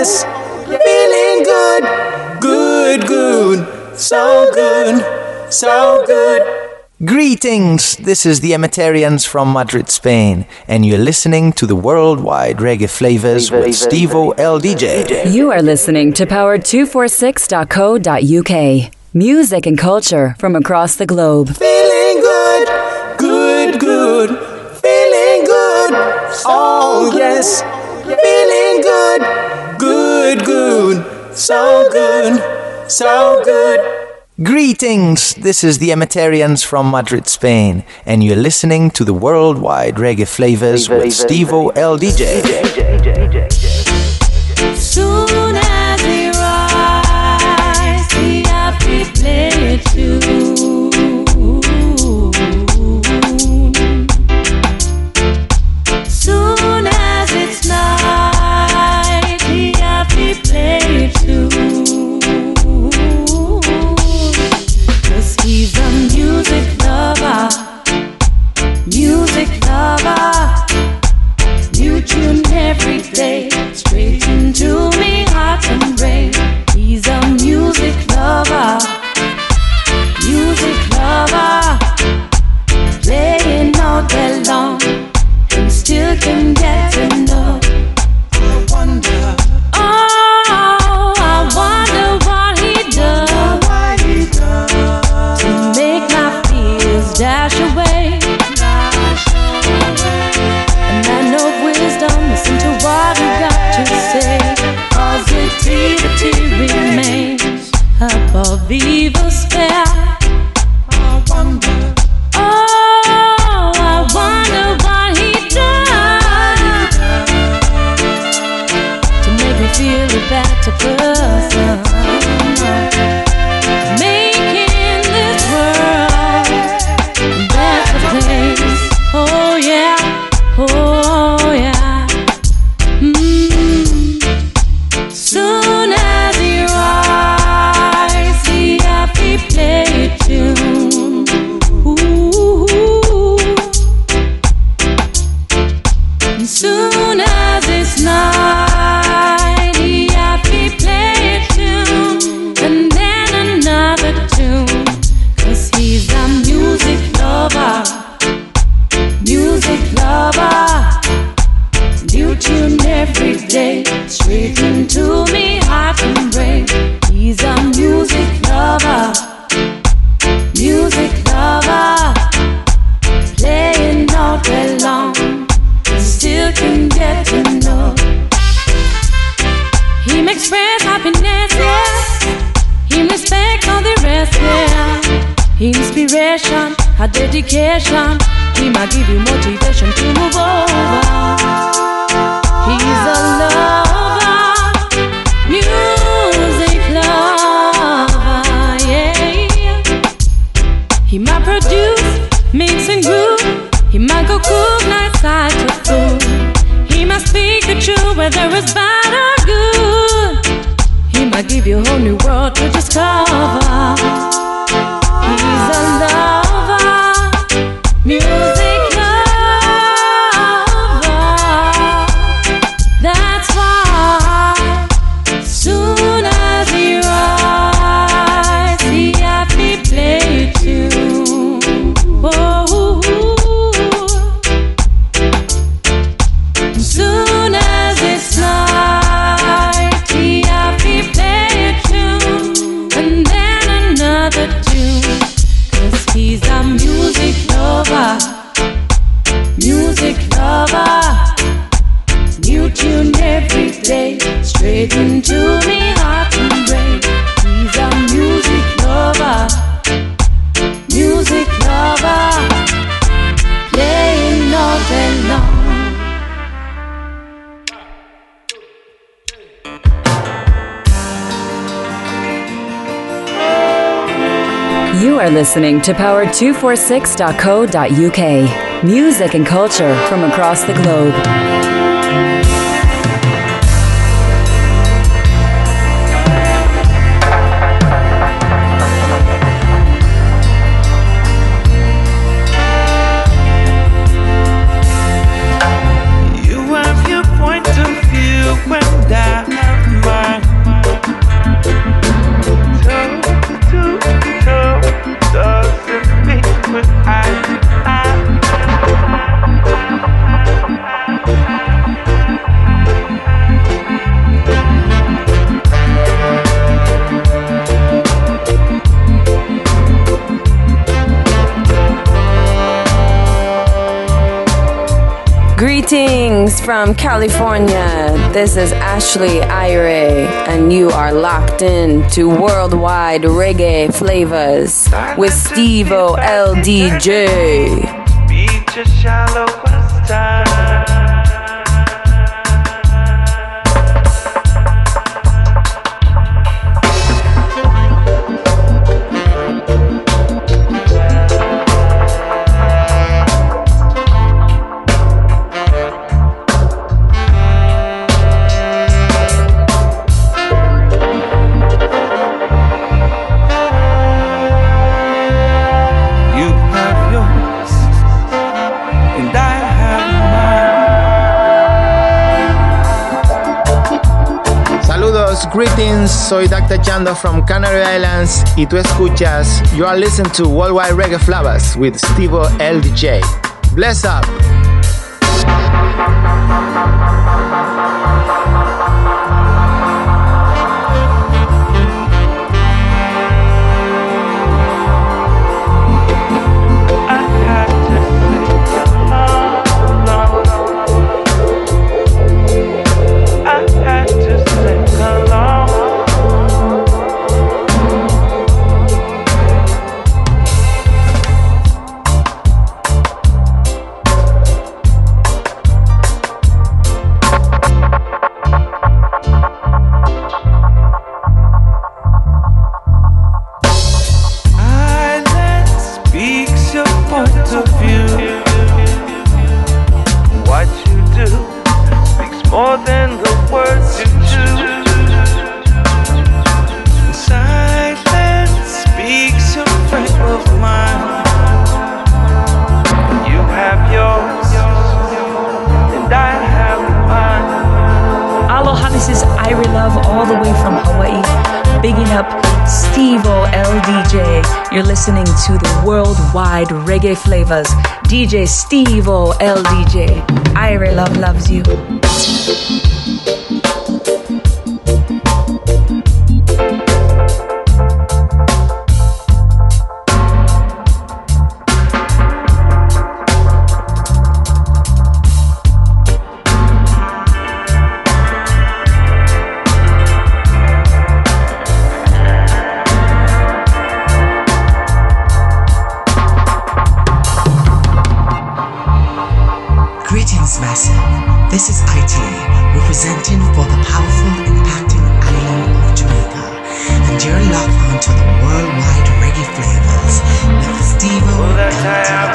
yes, feeling good, good, good, so good, so good. Greetings, this is the Emeterians from Madrid, Spain, and you're listening to the worldwide reggae flavors with Stevo LDJ. You are listening to power246.co.uk. Music and culture from across the globe. Feeling good, good, good, feeling good. Oh, yes, feeling good, good, good, so good, so good. Greetings, this is the Emeterians from Madrid, Spain, and you're listening to the worldwide reggae flavors with Stevo LDJ. Soon as he rise, the happy play it New tune every day, Inspiration, a dedication. He might give you motivation to move over. He's a lover, music lover, yeah. He might produce, mix and groove. He might go cook night side to food. He might speak the truth, whether it's bad or good. He might give you a whole new world to discover. Listening to power246.co.uk. Music and culture from across the globe. From California. This is Ashley Ire, and you are locked in to worldwide reggae flavors with Steve O LDJ. Beach shallow Greetings, soy Dr. Chando from Canary Islands y tú escuchas You are listening to Worldwide Reggae Flavors with Steve LDJ. Bless up! Reggae flavors. DJ Steve O LDJ. Ira Love loves you.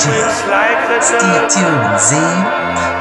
DJ Tune, Z.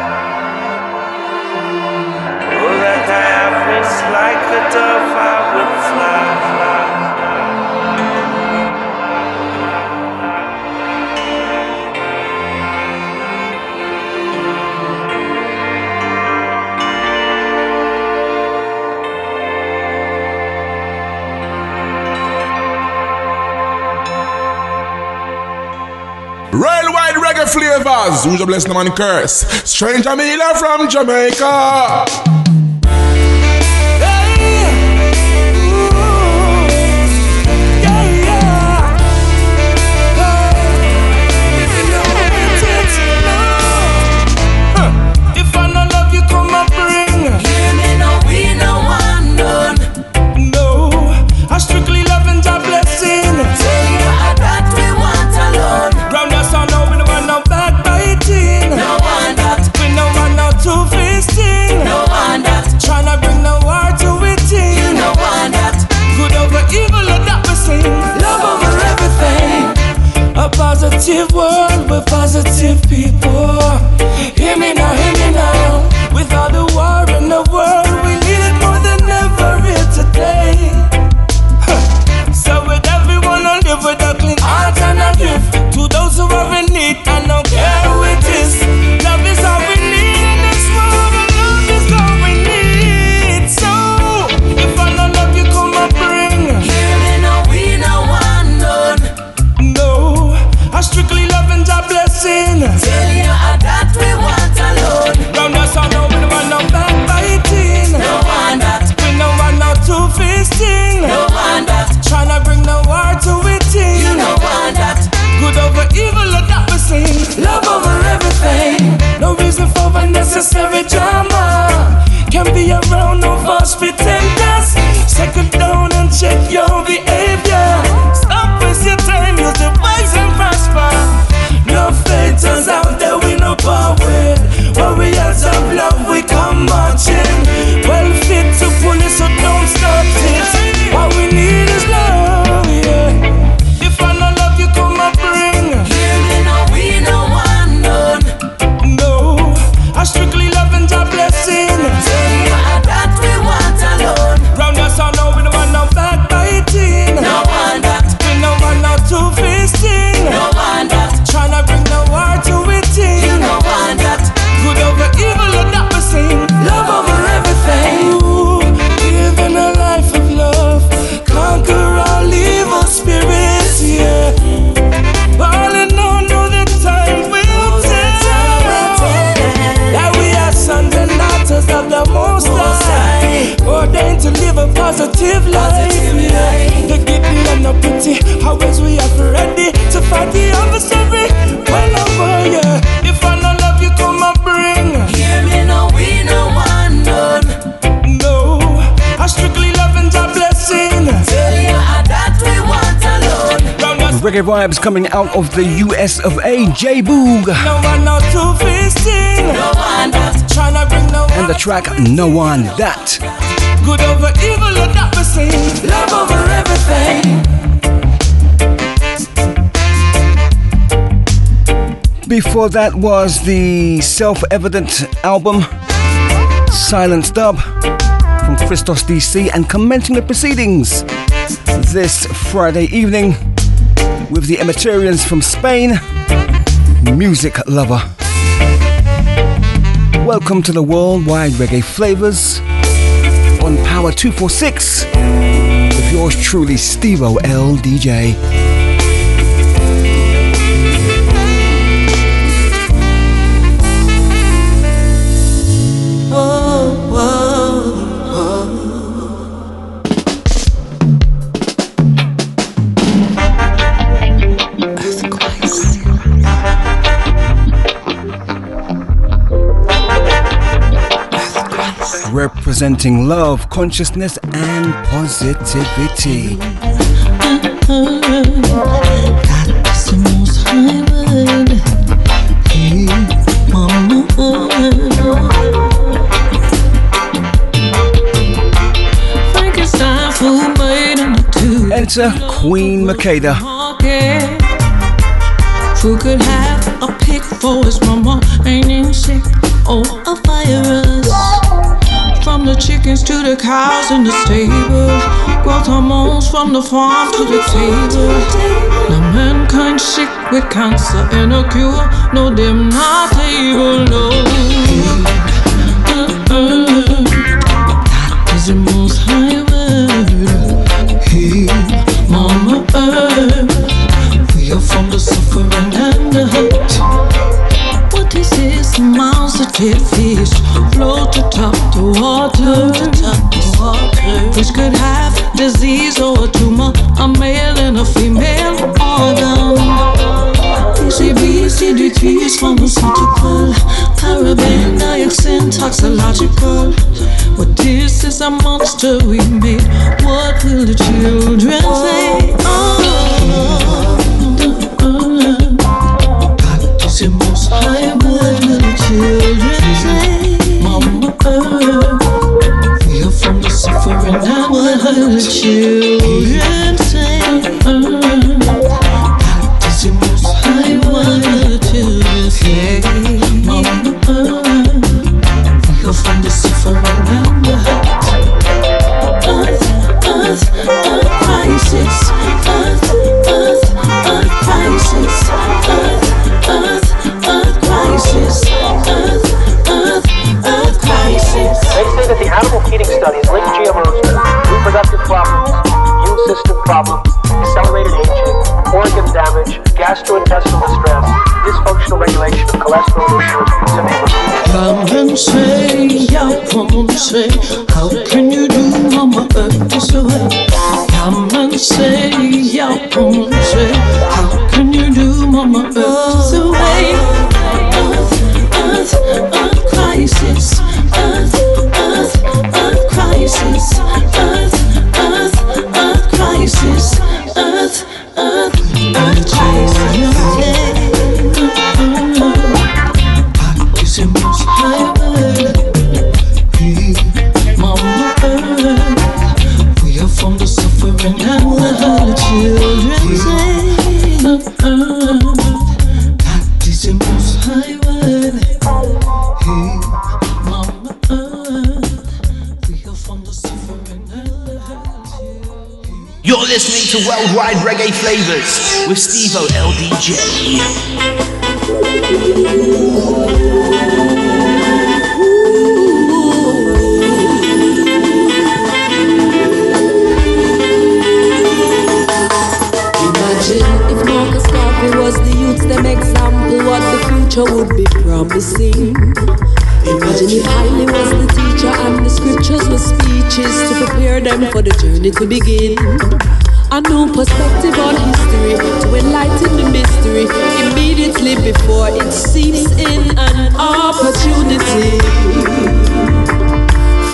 flavors. Who's a blessed man curse? Stranger Miller from Jamaica. Positive people. necessary job. reggae vibes coming out of the US of A. J Boog. No And the track No One That. Good over evil. Love over everything. Before that was the self evident album Silent Dub from Christos DC and commencing the proceedings this Friday evening with the Emeterians from Spain, Music Lover. Welcome to the worldwide reggae flavors on Power 246 with yours truly, Stevo LDJ. representing love, consciousness, and positivity. Enter Queen Makeda. Who could have a pick for his mama? Ain't sick or a fire the chickens to the cows in the stable. Growth hormones from the farm to the table. Now mankind sick with cancer and a cure. No, them not able, no. Uh, uh, that is merciful. What is a monster we made. Flavors with LDJ. If Marcus Garvey was the youth's example, what the future would be promising. Imagine if Haile was the teacher and the scriptures were speeches to prepare them for the journey to begin. A new perspective on history to enlighten the mystery immediately before it seeps in an opportunity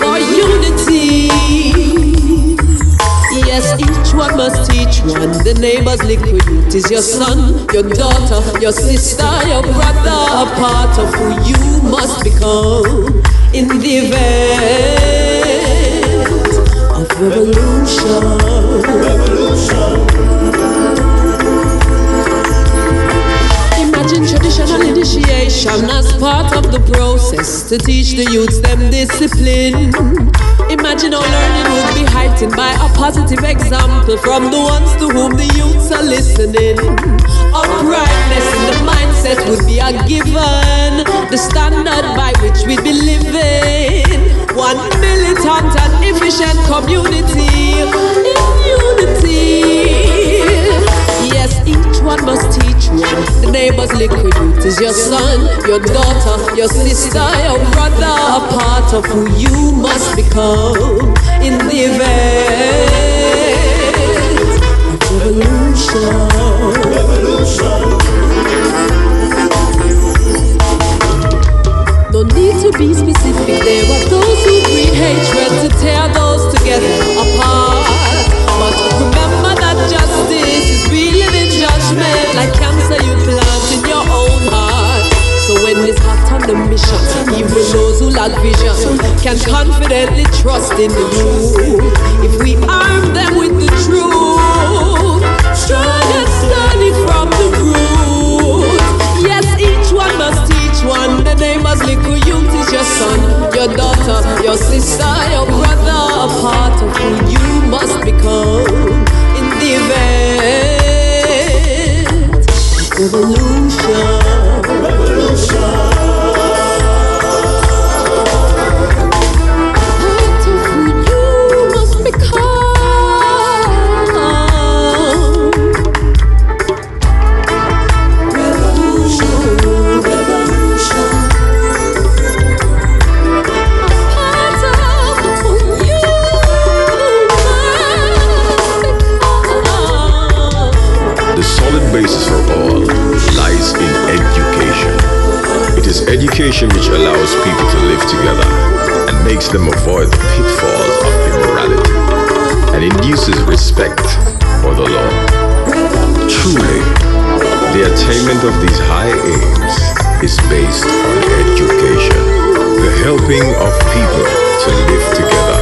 for unity. Yes, each one must teach one. The neighbor's liquid youth is your son, your daughter, your sister, your brother. A part of who you must become in the event revolution. Imagine traditional initiation as part of the process to teach the youths them discipline. Imagine how learning would be heightened by a positive example from the ones to whom the youths are listening. Uprightness in the mindset would be a given, the standard by which we'd be living. One militant and efficient community in unity. One must teach one. The neighbor's liquid youth is your son, your daughter, your sister, your brother. A part of who you must become in the event of revolution. No need to be specific. There are those who breed hatred to tear those together apart. But remember that justice is judgment, like cancer you plant in your own heart. So when it's hot on the mission, even those who lack vision can confidently trust in youth. If we arm them with the truth, strong and sturdy from the root. Yes, each one must teach one. The name neighbor's little youth is your son, your daughter, your sister, your brother. A part of who you must become in the event of revolution. Which allows people to live together and makes them avoid the pitfalls of immorality and induces respect for the law. Truly, the attainment of these high aims is based on education, the helping of people to live together,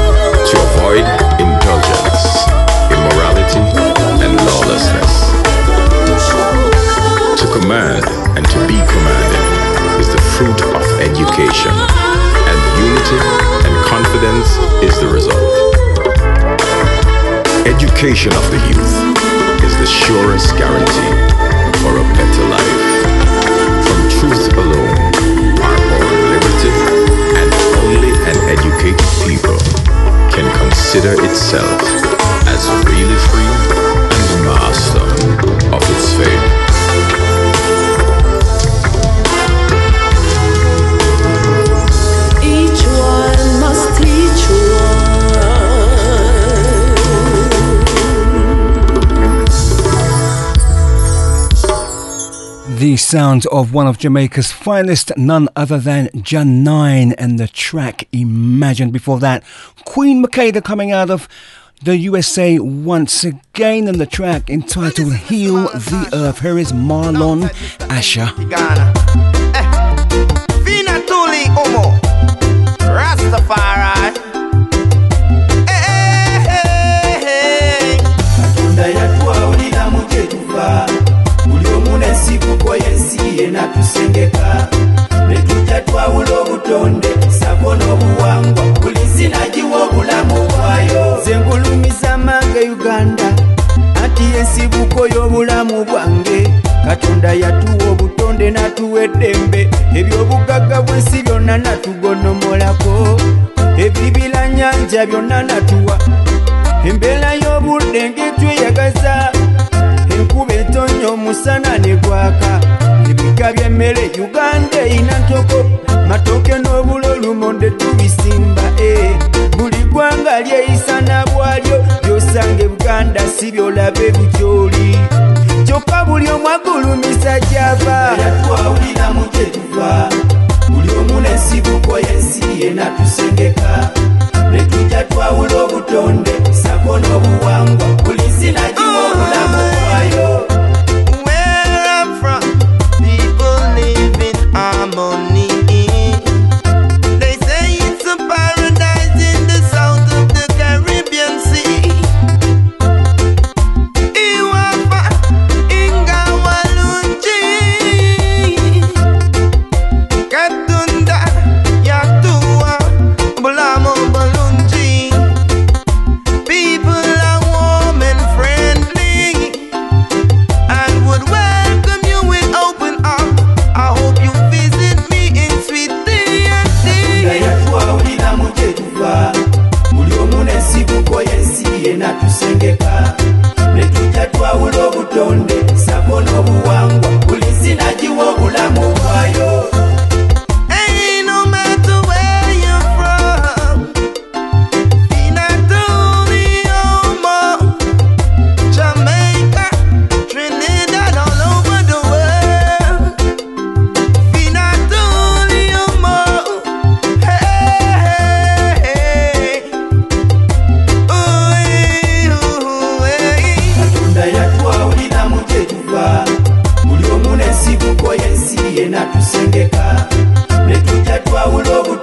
to avoid indulgence, immorality, and lawlessness. To command and to be commanded is the fruit of education, and unity and confidence is the result. Education of the youth is the surest guarantee for a better life. From truth alone are born liberty, and only an educated people can consider itself as really free and master of its fate. Sounds of one of Jamaica's finest, none other than Jah9, and the track Imagine. Before that, Queen Makeda coming out of the USA once again, and the track entitled Heal the Earth. Here is Marlon Asher. Vina eh. Tuli Omo Rastafari Eh, eh, eh n'ensibuko y'ensi ye natusengeka obutonde sako n'obuwangwa buli sinagiwa obulamu bwayo. Nze ngulumiza mange uganda anti ensibuko y'obulamu bwange. Katonda yatuwa obutonde natuwa eddembe ebyobugagga bw'ensi byonna natugonomolako ebibira nyanja byonna natuwa embeera y'obudde ngetweyagaza enkuba etonnya omusana ne gwaka. Ebika by'emmere uganda eyina ntoko matoke n'obulo lumonde tubisimba e buli ggwanga lyeyisa na bwalyo byosanga ebuganda si byolabe bukyoli. Kyokka buli omu agulumisa gyava. Yatwawuliramu gye tuva. Buli omu n'ensibuko y'ensi ye natusengeka. Ne tujja twawula obutonde sako n'obuwangwa buli sinagiwa obulamu bwayo Where ye natusengeka ne tujja twawula obutonde sako n'obuwangwa buli sinagiwa obulamu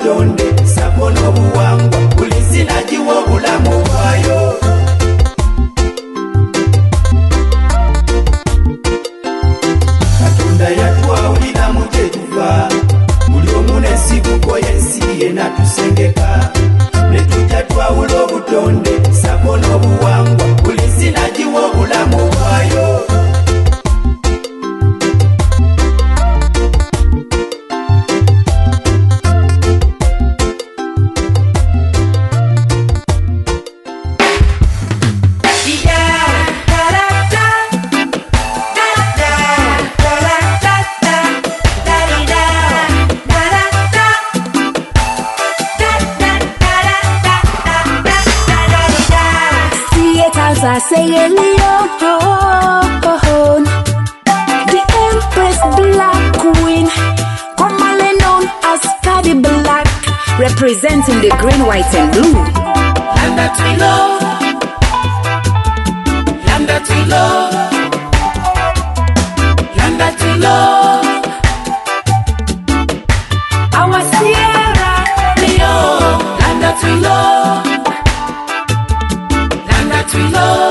obutonde sako n'obuwangwa buli sinagiwa obulamu bwayo. Katonda yatwawuliramu gye tuva buli omu n'ensibuko y'ensi ye natusengeka. Ne tujja twawula obutonde sako n'obuwangwa buli sinagiwa obulamu Are saying Leon, the Empress Black Queen, commonly known as Scotty Black, representing the green, white, and blue. Land that we love. Land that we love. Land that we love. Our Sierra Leone. Land that we love. Land that we love.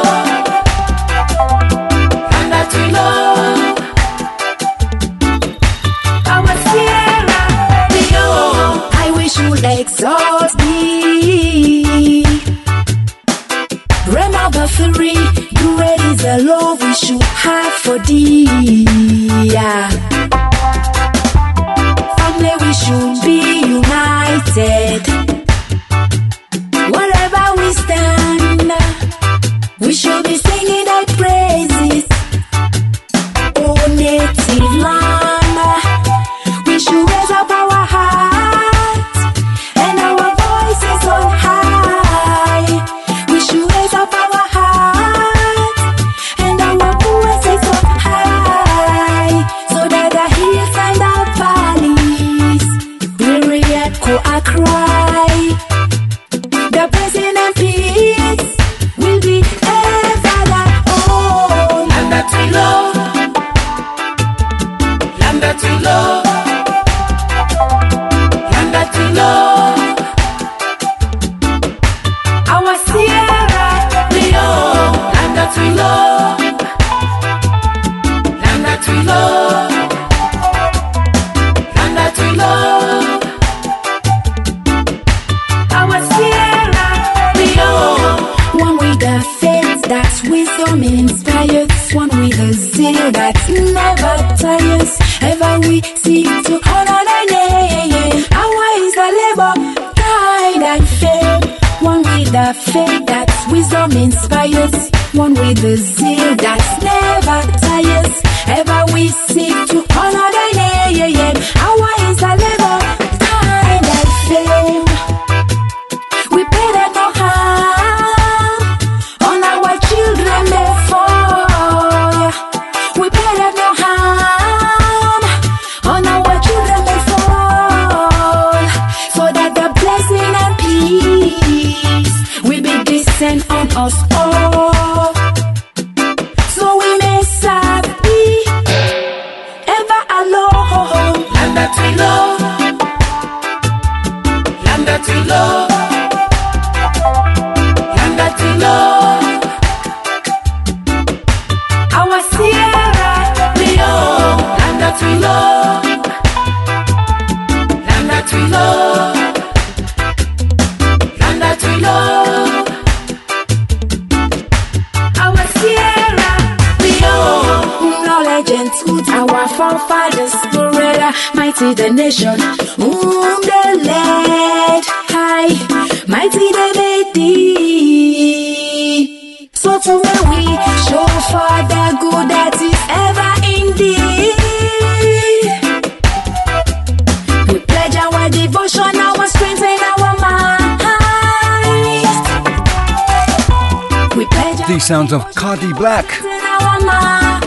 Black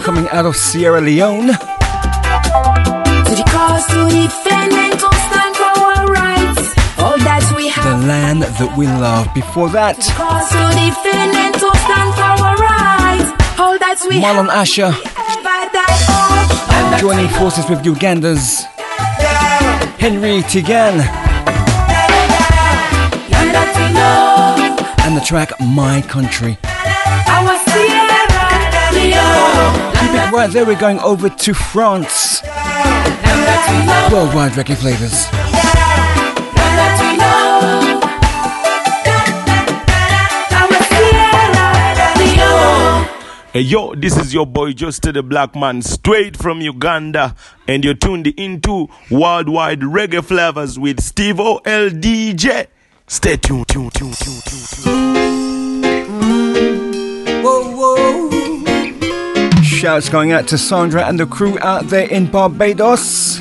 coming out of Sierra Leone. The land that we love. Before that, Marlon Asher joining forces with Uganda's Henry Tigan and the track My Country. Our Sierra Leone. Keep it right there, we're going over to France. Worldwide reggae flavors. Land that we love. Our Sierra Leone. Hey yo, this is your boy Just the Black Man, straight from Uganda, and you're tuned into Worldwide Reggae Flavors with Steve O L DJ. Stay tuned, tune, tune, tune, Shouts going out to Sandra and the crew out there in Barbados.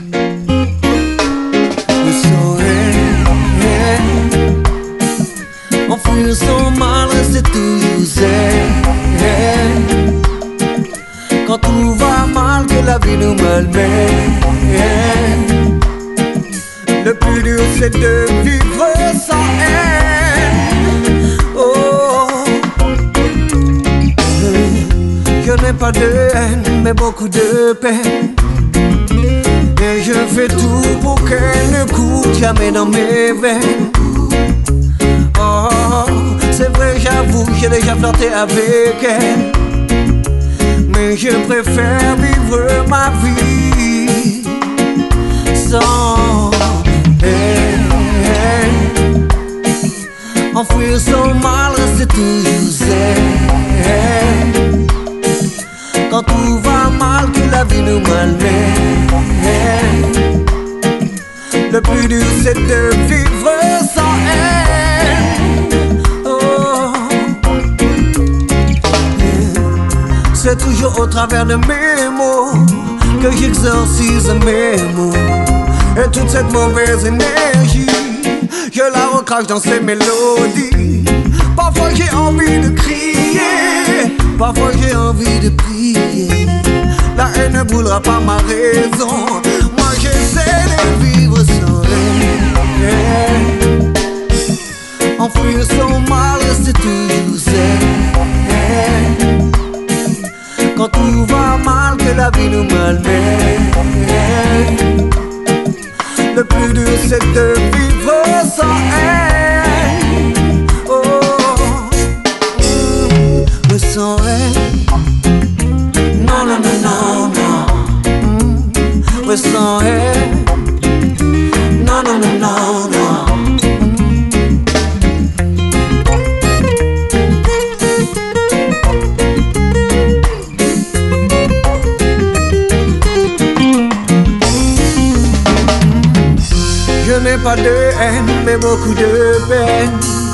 Le plus dur, c'est de vivre sans haine. Je n'ai pas de haine, mais beaucoup de peine. Et je fais tout pour qu'elle ne coule jamais dans mes veines. Oh, c'est vrai, j'avoue, j'ai déjà flirté avec elle. Mais je préfère vivre ma vie sans elle. Enfouir son mal, c'est toujours zen. Quand tout va mal, que la vie nous malmène. Le plus dur, c'est de vivre sans elle. Oh. C'est toujours au travers de mes mots que j'exorcise mes mots. Et toute cette mauvaise énergie, je la recrache dans ces mélodies. Parfois j'ai envie de crier, parfois j'ai envie de prier. La haine ne boulera pas ma raison. Moi j'essaie de vivre sans elle. Enfouir son mal, c'est toujours elle. Quand tout va mal, que la vie nous malmène. Le plus dur, c'est de vivre sans elle. Sans. Non, non, non, non, non. Mais sans. Non, non, non, non, non. n'ai pas de haine, mais beaucoup de peine.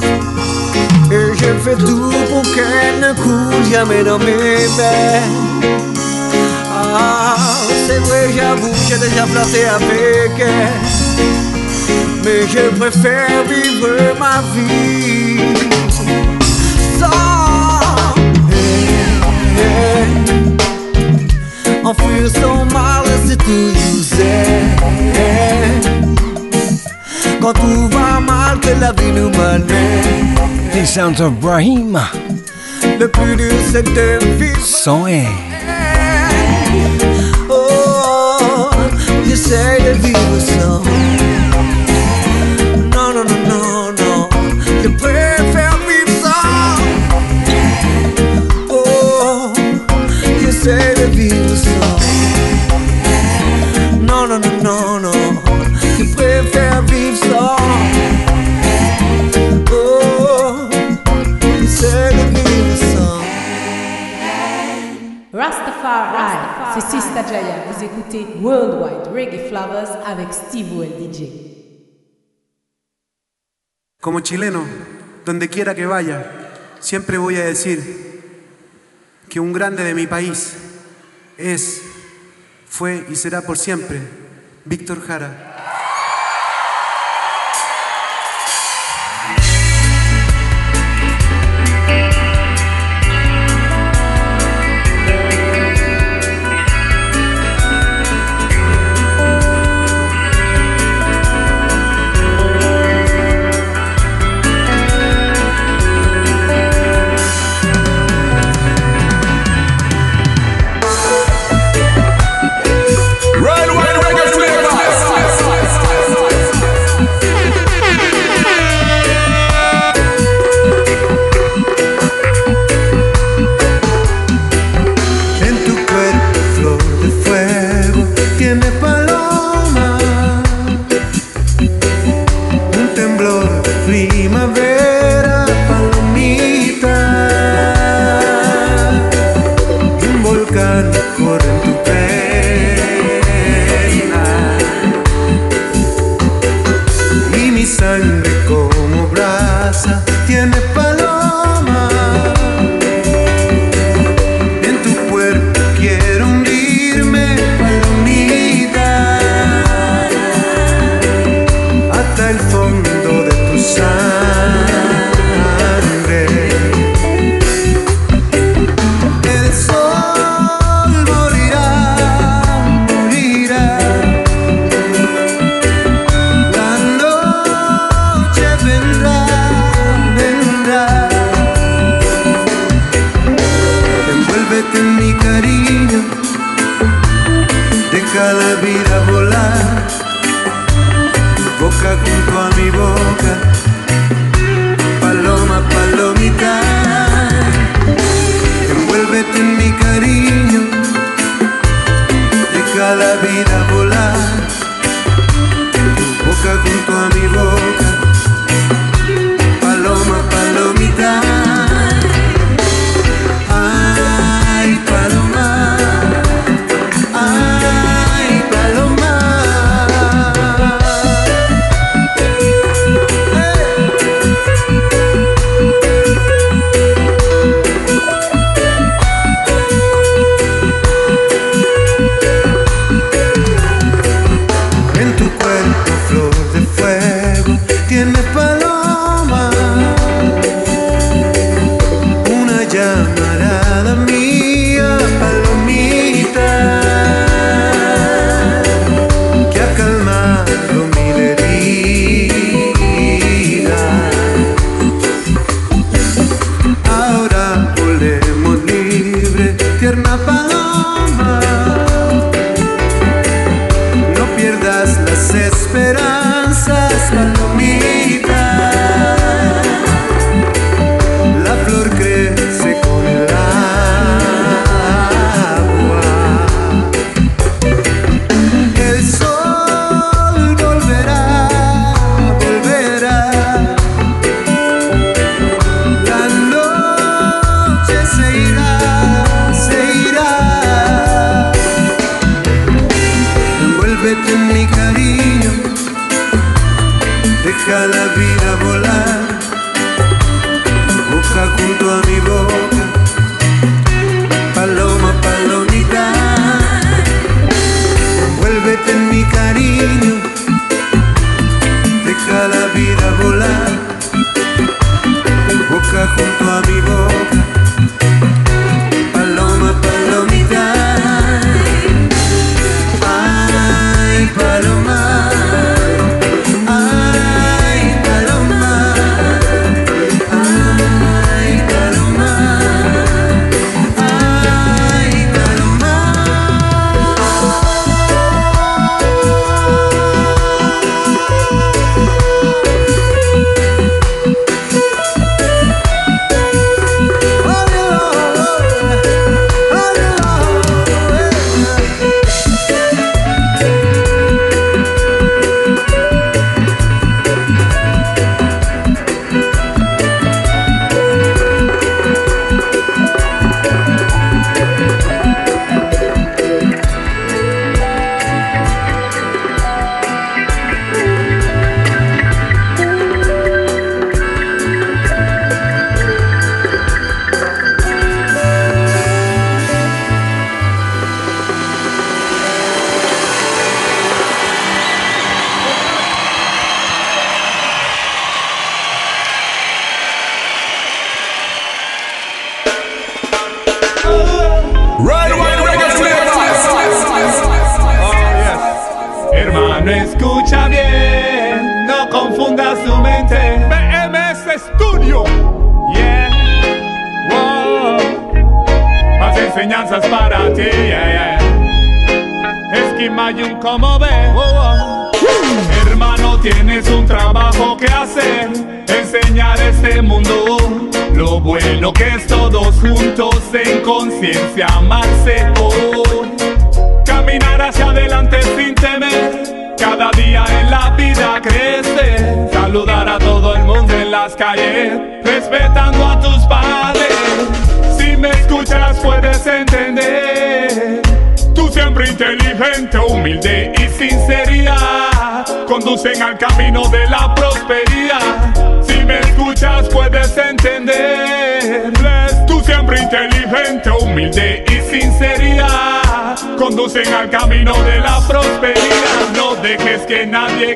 Je fais tout pour qu'elle ne coule jamais dans mes veines. Ah, c'est vrai, j'avoue, j'ai déjà avec elle. Mais je préfère vivre ma vie sans. Enfuir son mal, c'est toujours elle. Quand tout va mal, que la vie nous mène. The sounds of Brahim. Le plus dur, c'est de vivre Sans elle. Oh, j'essaie de vivre sans. Sista Jaya. Vous écoutez Worldwide Reggae Flowers avec Steve el DJ. Como chileno, donde quiera que vaya, siempre voy a decir que un grande de mi país es, fue y será por siempre Víctor Jara.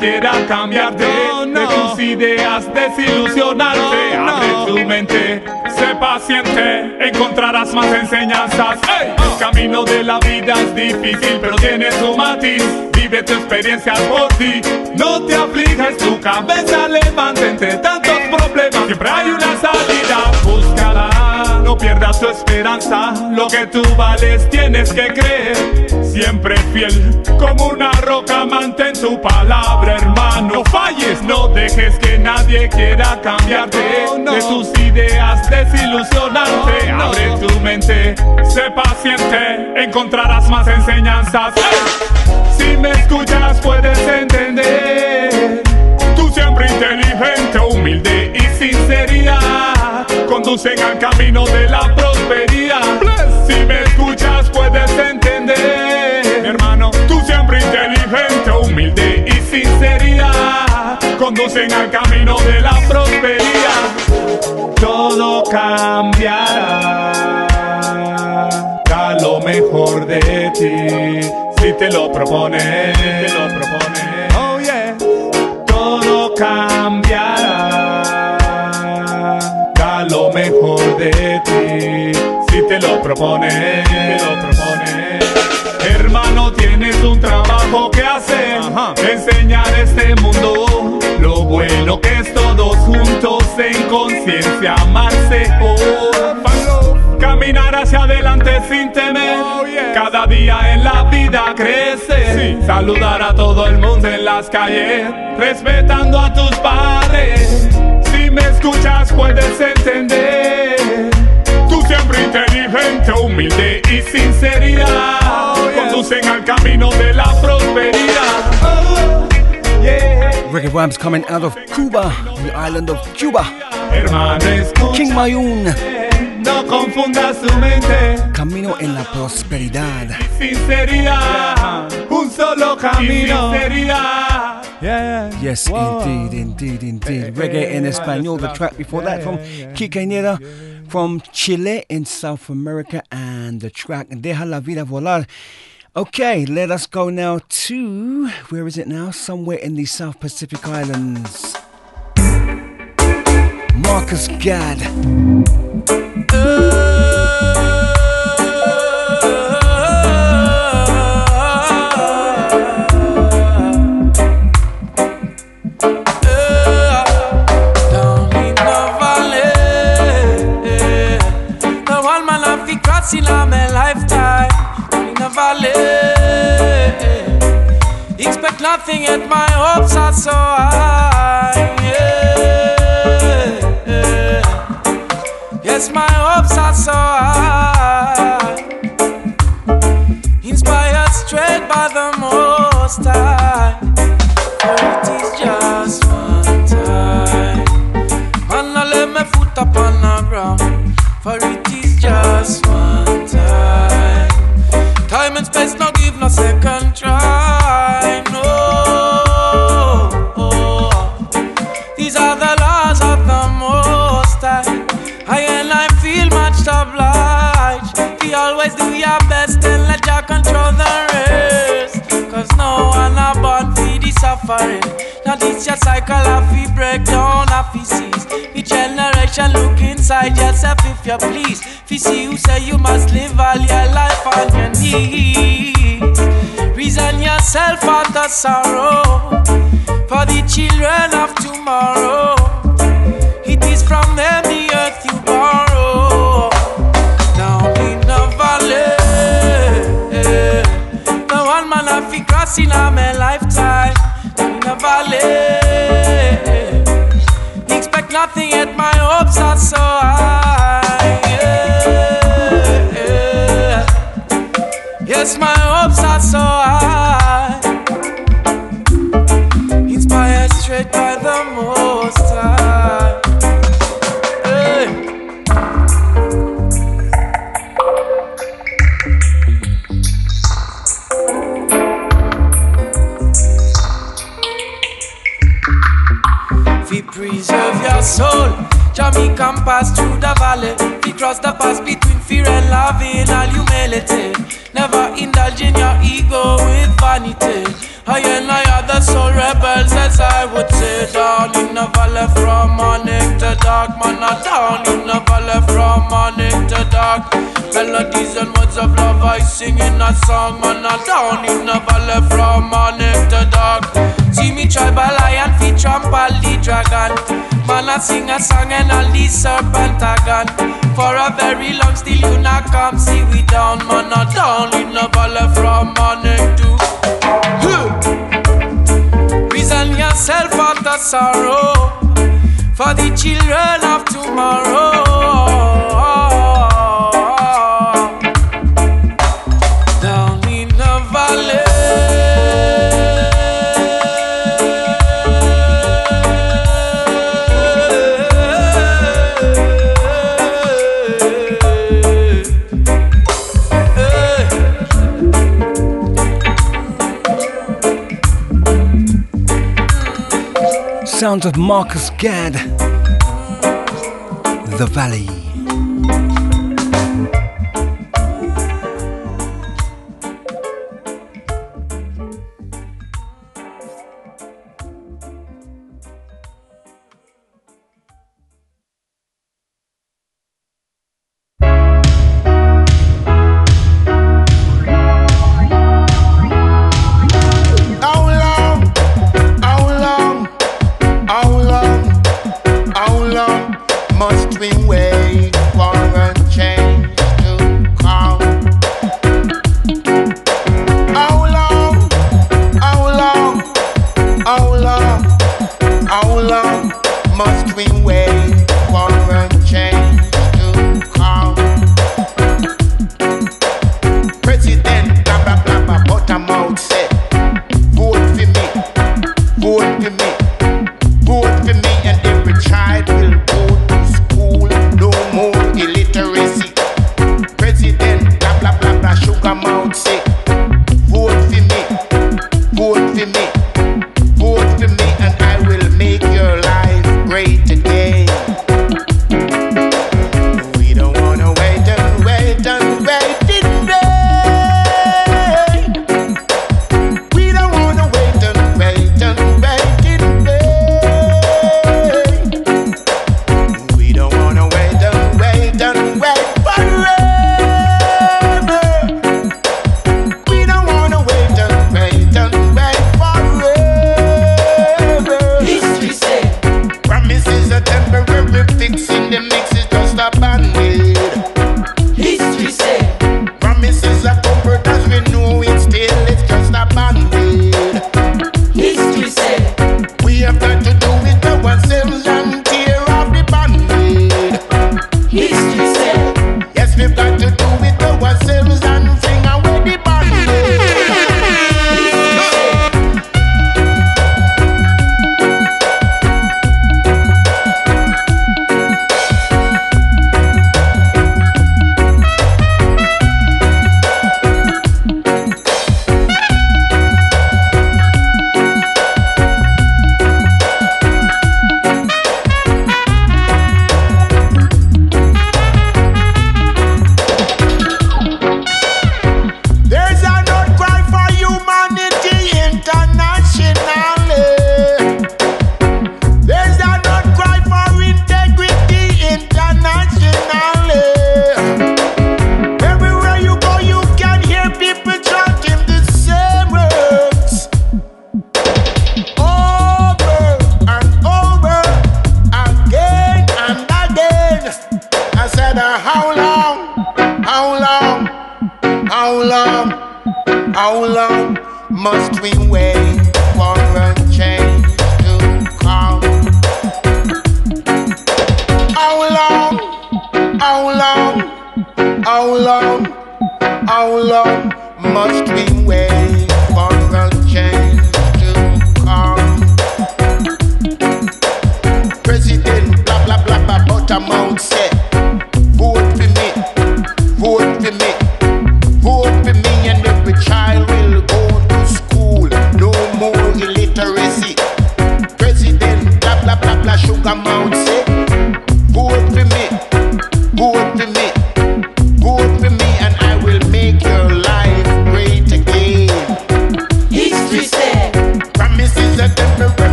Quiera cambiarte de tus ideas, desilusionarte. Abre tu mente, sé paciente, encontrarás más enseñanzas. El camino de la vida es difícil, pero tiene su matiz. Vive tu experiencia por ti. No te aflijas, tu cabeza levanta entre tantos problemas. Siempre hay una salida, búscala. No pierdas tu esperanza, lo que tú vales tienes que creer. Siempre fiel, como una roca, mantén tu palabra, hermano. No falles, no dejes que nadie quiera cambiarte de tus ideas, desilusionarte. Abre tu mente, sé paciente, encontrarás más enseñanzas. Si me escuchas, puedes entender. Tú siempre inteligente, humilde y sinceridad conducen al camino de la prosperidad. Conducen al camino de la prosperidad. Todo cambiará, da lo mejor de ti. Si te lo propones, te lo propones. Oh yeah, todo cambiará da lo mejor de ti. Si te lo propones, en conciencia amarse. Oh, Caminar hacia adelante sin temer. Cada día en la vida crece. Saludar a todo el mundo en las calles. Respetando a tus padres. Si me escuchas puedes entender. Tú siempre inteligente, humilde y sinceridad. Conducen al camino de la prosperidad. Oh, yeah. Reggae vibes coming out of Cuba, the island of Cuba. Hermano. King Mayun, No confunda su mente. camino en la prosperidad. Sinceridad. Un solo camino. Sinceridad. Yeah, Yes, indeed, indeed, indeed. Eh, Reggae eh, in eh, Espanol, the track before that from Quique Nieva from Chile in South America, and the track Deja la Vida Volar. Okay, let us go now to where is it now? Somewhere in the South Pacific Islands. Marcus Gad. in my lifetime valley. Expect nothing, yet my hopes are so high. Yeah. Yes, my hopes are so high. Inspired straight by the Most High. For it is just one time. Man, I let my foot upon the ground. For it is just one time. Time and space no give no second try. No. These are the laws of the Most High. I and I feel much obliged. We always do your best and let Jah control the rest. Cause no one the suffering. Now this your cycle of we break down of we cease. Each generation look inside yourself if you please. If you see who say you must live all your life on your knees. Reason yourself out the sorrow for the children of tomorrow. It is from them the earth you borrow. Down in the valley, the one man I fi cross in a. Down valley, expect nothing yet my hopes are so high. Yeah. Yes, my soul. Jamaican pass through the valley. We cross the pass between fear and love in all humility. Never indulge in your ego with vanity. I and I are the soul rebels, as I would say. Down in the valley from morning to dark, man. Down in the valley from morning to dark. Melodies and words of love I sing in a song, man. Down in the valley from morning to dark. See me tribal lion, feet trample the dragon. Man, I sing a song and all the serpent gone. For a very long, still you not come see we down, man. a Down in the valley from morning to Reason yourself of the sorrow for the children of tomorrow. Sounds of Marcus Gad. The Valley.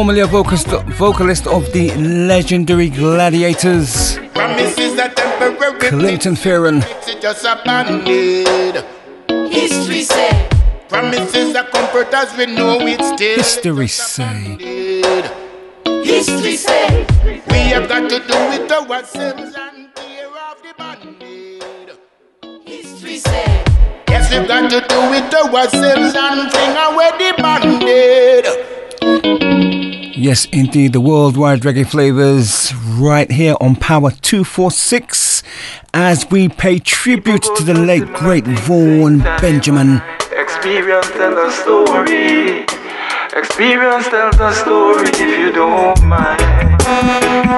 Formerly a vocalist, vocalist of the legendary Gladiators, Promises are temporary Clinton Fearon. It's just a band-aid. History said promises are comfort as we know it still. History say. History said we have got to do it ourselves and tear off the band-aid. History said yes we've got to do it ourselves and fling away the band-aid. Yes, indeed, the worldwide reggae flavas right here on Power 246 as we pay tribute to the late great Vaughn Benjamin. Experience tell a story. Experience tells a story if you don't mind.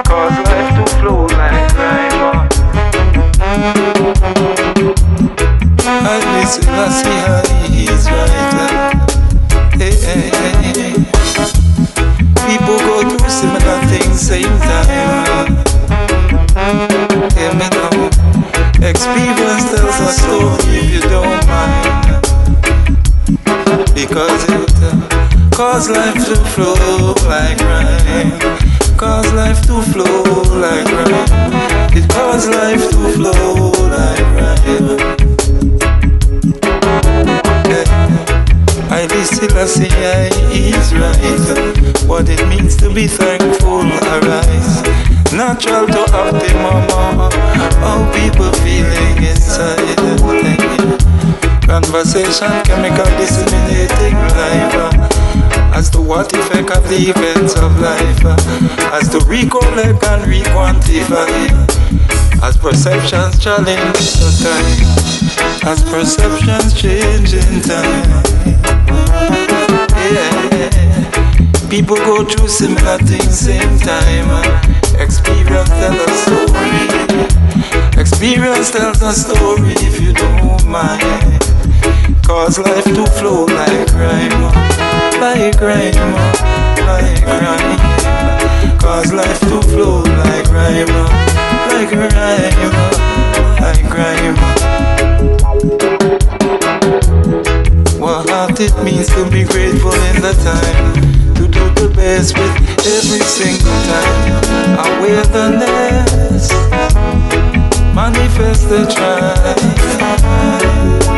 Cause life to flow like rhyme. I listen, I see how he's right. Hey, hey, hey. People go through similar things same time. Hear me now. Experience tells a story if you don't mind. Because it uh, cause life to flow like rhyme. Cause life to flow like rhyme. It cause life to flow like rhyme. I see I is right. What it means to be thankful, arise. Natural to have the mama. How people feeling inside. Conversation, chemical disseminating life. As to what effect of the events of life. As to recollect and re-quantify. As perceptions challenge time. As perceptions change in time. Yeah. People go through similar things same time. Uh, experience tells a story. Experience tells a story if you don't mind. Cause life to flow like rhyme, uh, like rhyme, uh, like rhyme. Cause life to flow like rhyme, like rhyme, like rhyme. What it means to be grateful in the time. To do the best with every single time. Awareness Manifest the try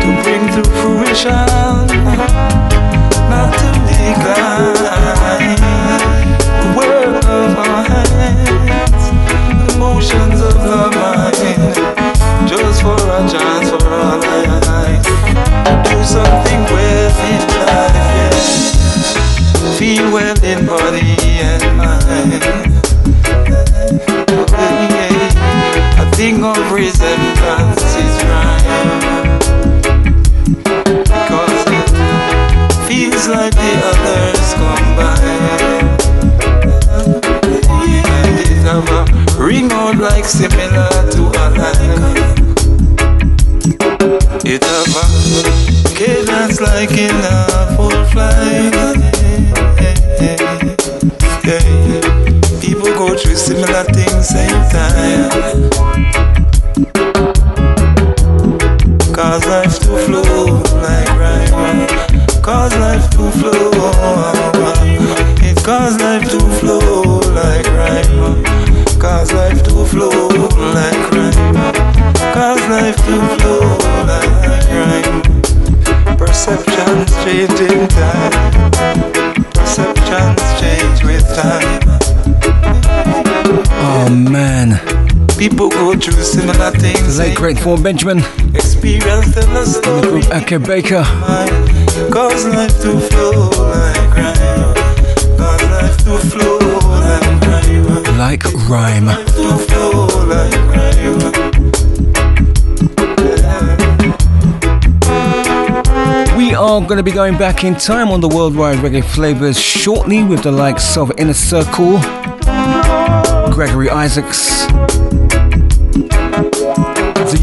To bring to fruition Not to decline. The work of our hands Emotions of the of resemblance is right. Because it feels like the others combine. It have a ring out like similar to a. It have a cadence like in a full flight. People go through similar things same time. Cause life to flow like rhyme. Cause life to flow. It uh, uh. cause life to flow like rhyme. Cause life to flow like rhyme. Cause life to flow like rhyme. Perceptions change in time. Perceptions change with time. Oh man. People go through similar things. The late great Vaughn Benjamin. Experience the group Akae Beka. Cause life to flow like rhyme. Cause life to flow like rhyme. Like rhyme. We are going to be going back in time on the worldwide reggae flavas shortly with the likes of Inner Circle, Gregory Isaacs,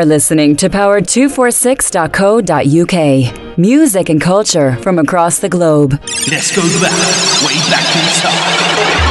are listening to power246.co.uk. Music and culture from across the globe. Let's go back, way back in time.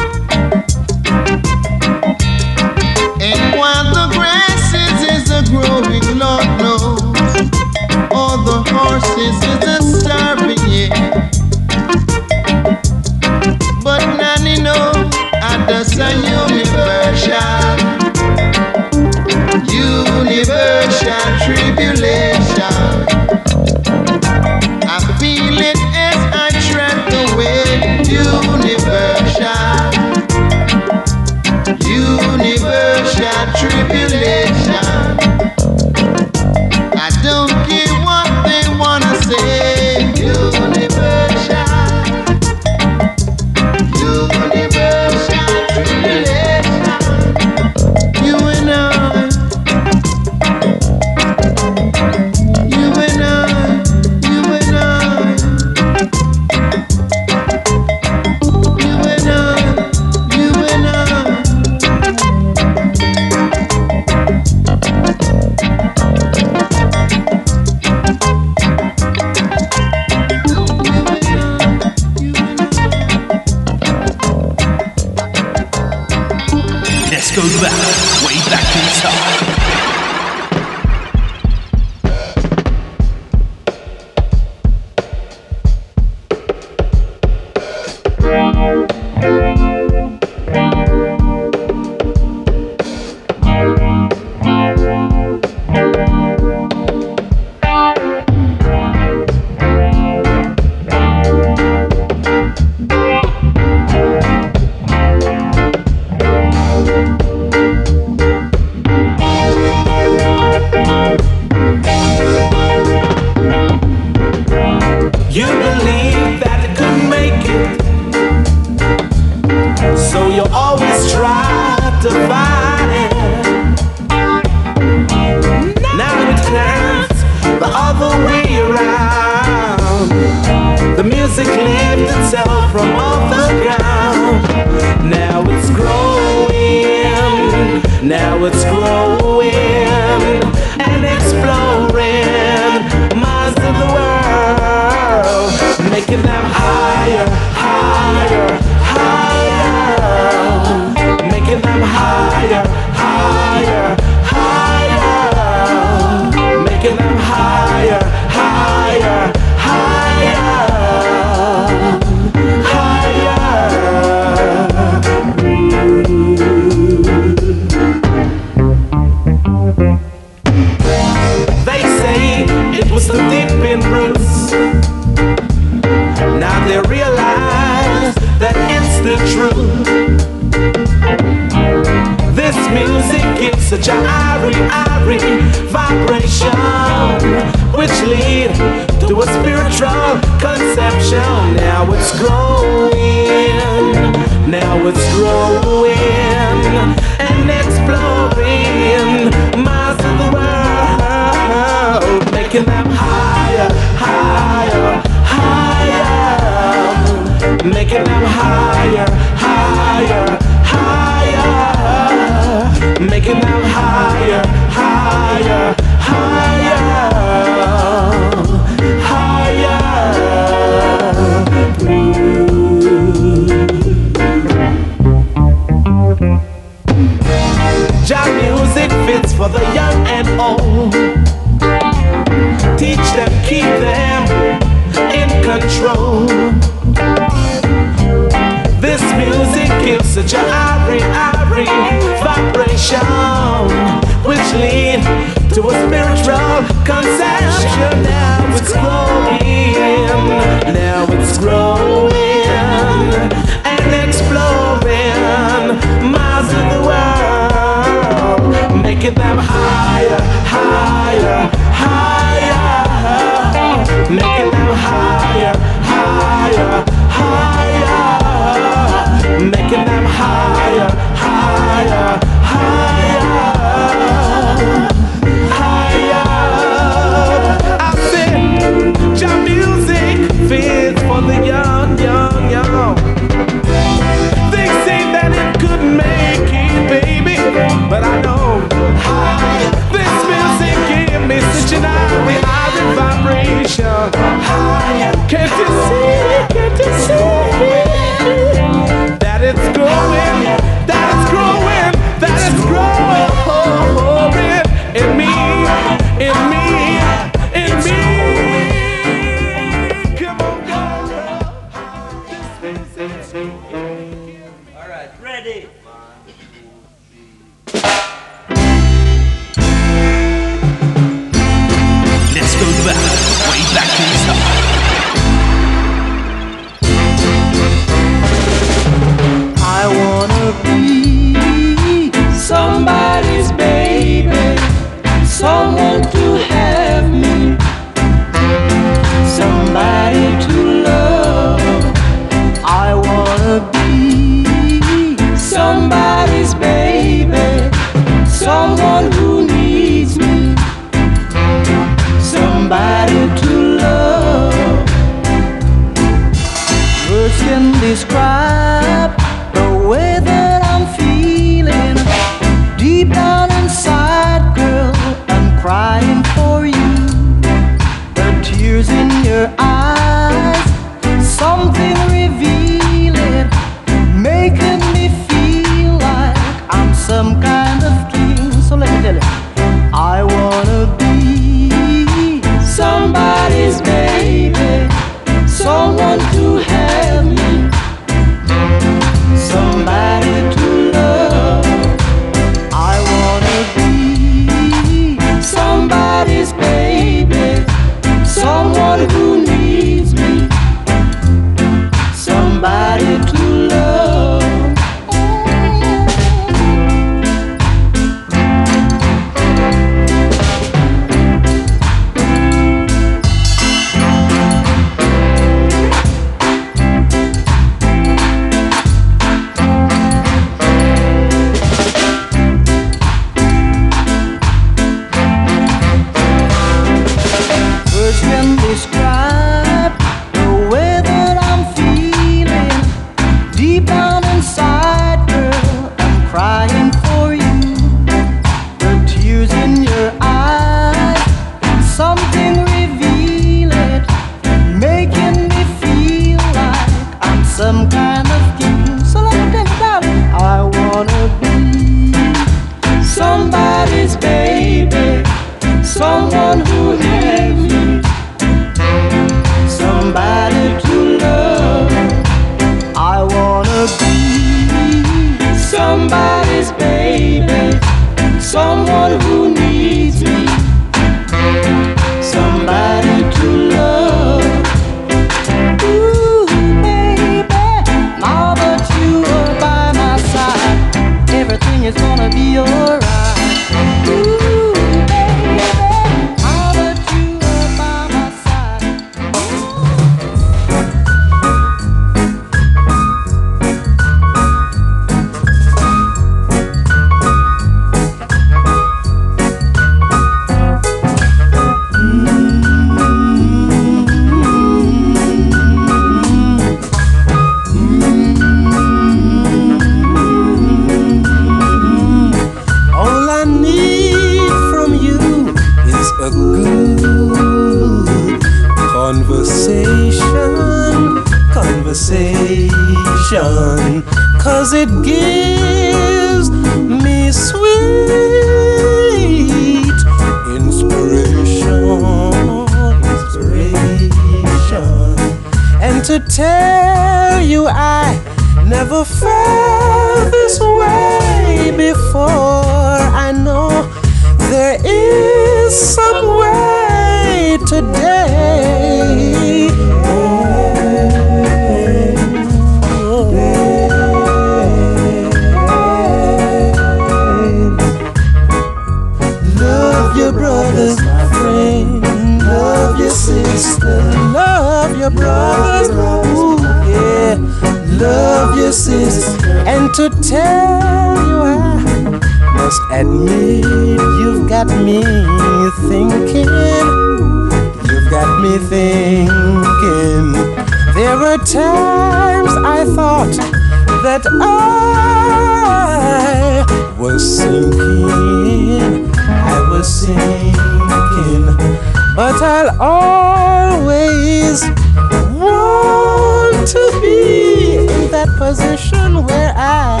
Position where I,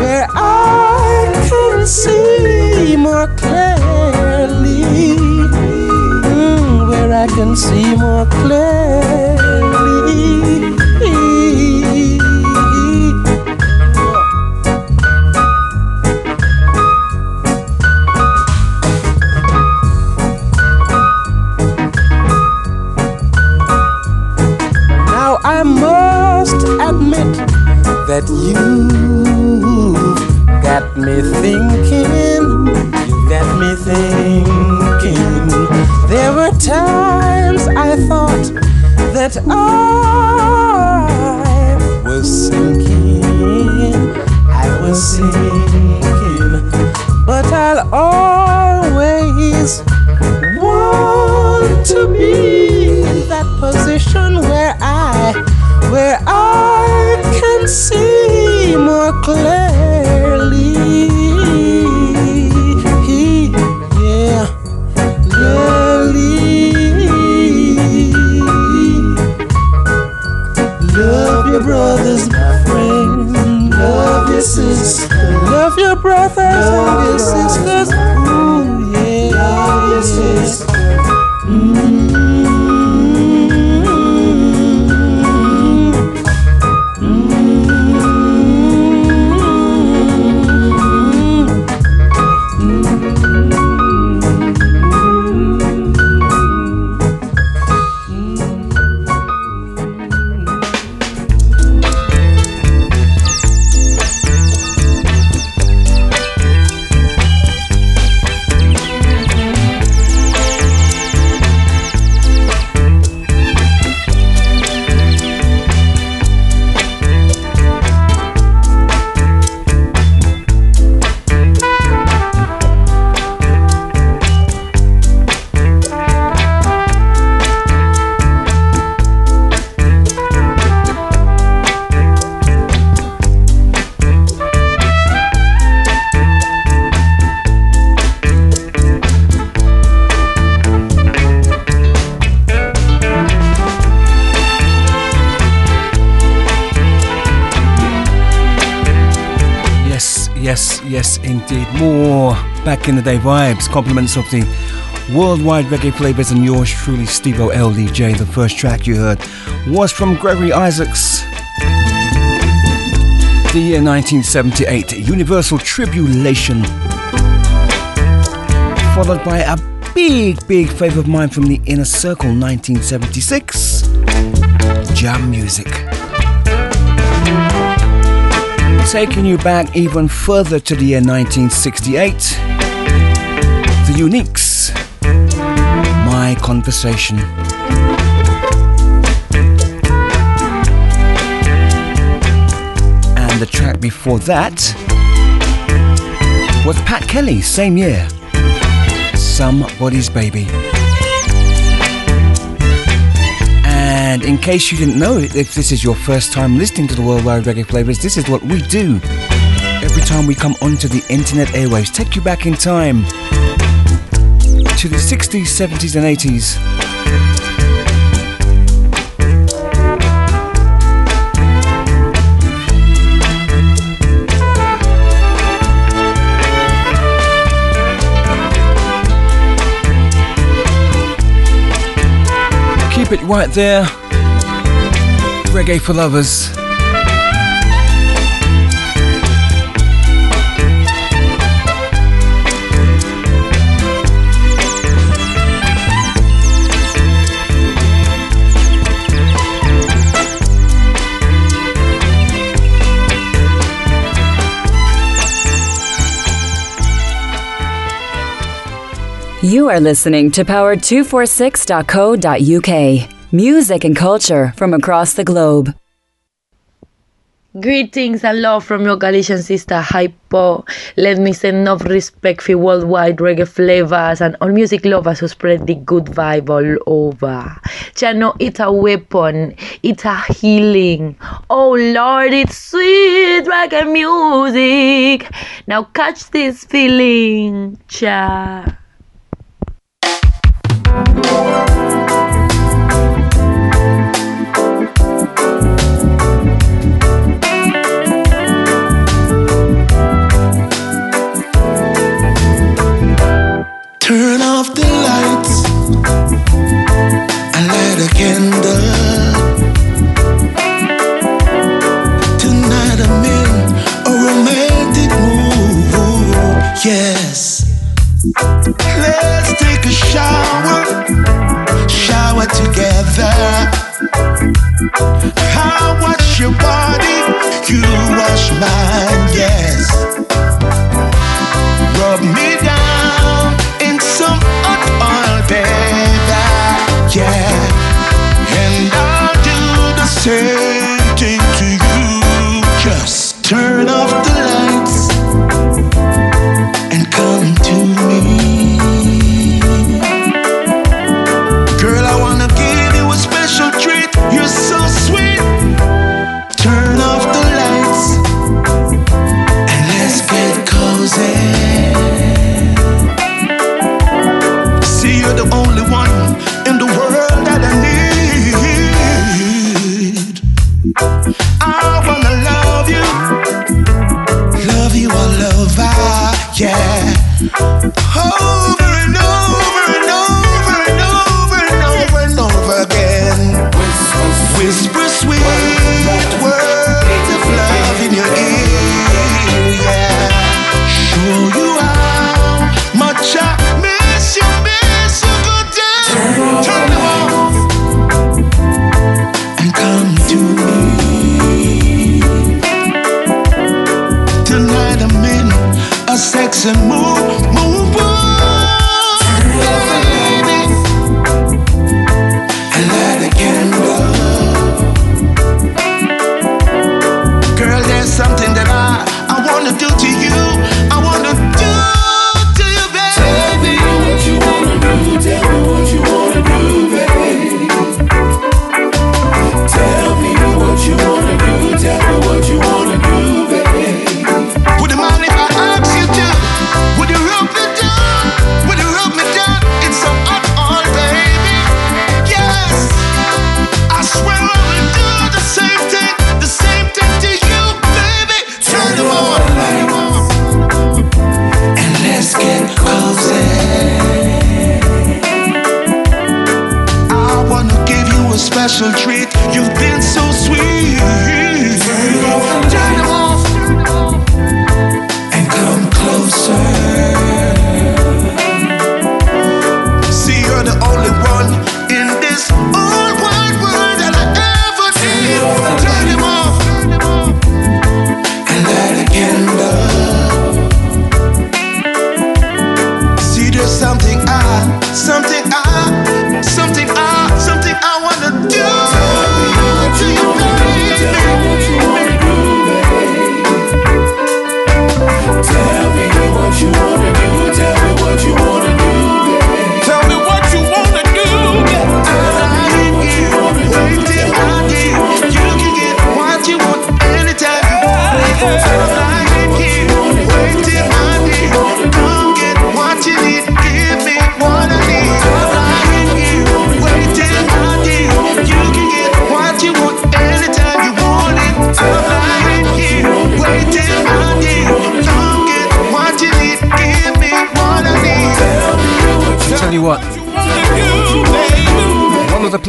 where I can see more clearly, Mm, where I can see more clearly. In the day vibes. Compliments of the worldwide reggae flavas and yours truly, Steve LDJ. The first track you heard was from Gregory Isaacs. The year 1978, Universal Tribulation. Followed by a big, big favourite of mine from the Inner Circle 1976, Jam Music. Taking you back even further to the year 1968, The Uniques, My Conversation. And the track before that was Pat Kelly, same year, Somebody's Baby. And in case you didn't know if this is your first time listening to the Worldwide Reggae Flavas, this is what we do. Every time we come onto the internet airwaves, take you back in time to the 60s, 70s, and 80s. Keep it right there. Reggae for lovers. Are listening to power246.co.uk. Music and culture from across the globe. Greetings and love from your Galician sister Hypo. Let me send enough respect for worldwide reggae flavas and all music lovers who spread the good vibe all over. Chano, it's a weapon, it's a healing. Oh Lord, it's sweet reggae music. Now catch this feeling, cha. Música I wash your body, you wash mine, yes. Rub me down.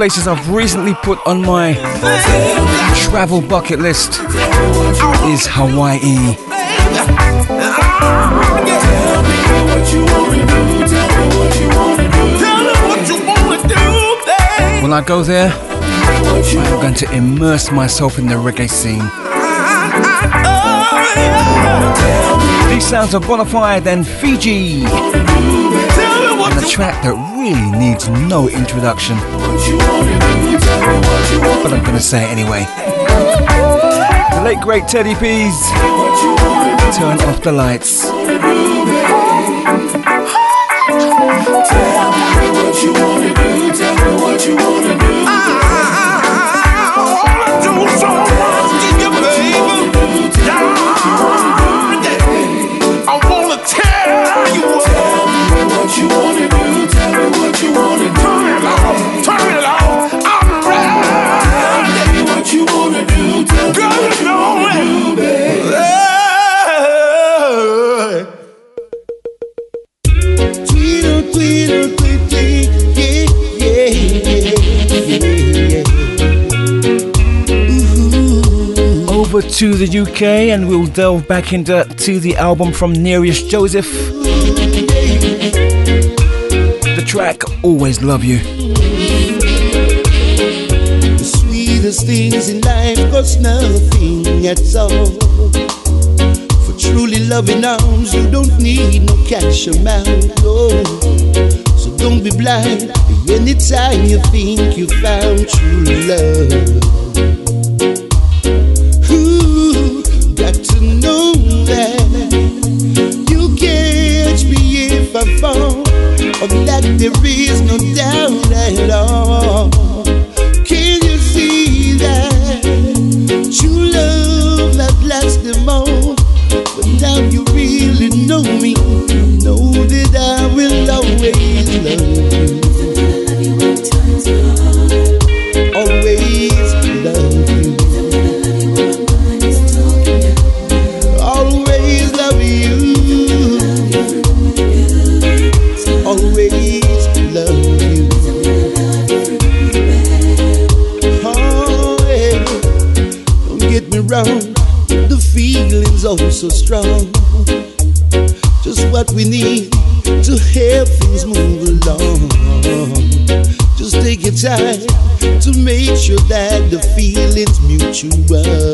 places I've recently put on my travel bucket list is Hawaii. When I go there, I'm going to immerse myself in the reggae scene. These sounds are Bonafide and Fiji. And a track that really needs no introduction. But I'm going to say it anyway. The late great Teddy P's. Turn off the lights. to the UK and we'll delve back into to the album from Nereus Joseph. The track Always Love You. The sweetest things in life cost nothing at all. For truly loving arms, you don't need no cash amount, no. So don't be blind anytime you think you found true love. There is no doubt at all. We need to help things move along. Just take your time to make sure that the feeling's mutual.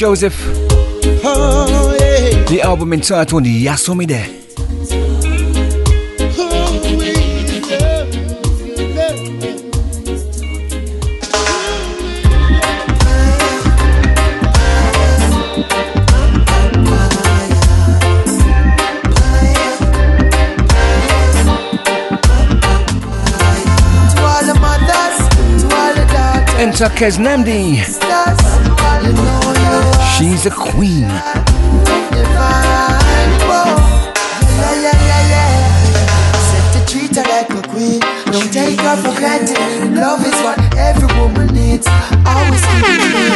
Joseph. Oh, yeah. The album entitled Yasomide. To all the mothers, to all the daughters, Enter Keznamdi. She's a queen. Don't take her for granted. Love is what every woman needs. Always keep it real.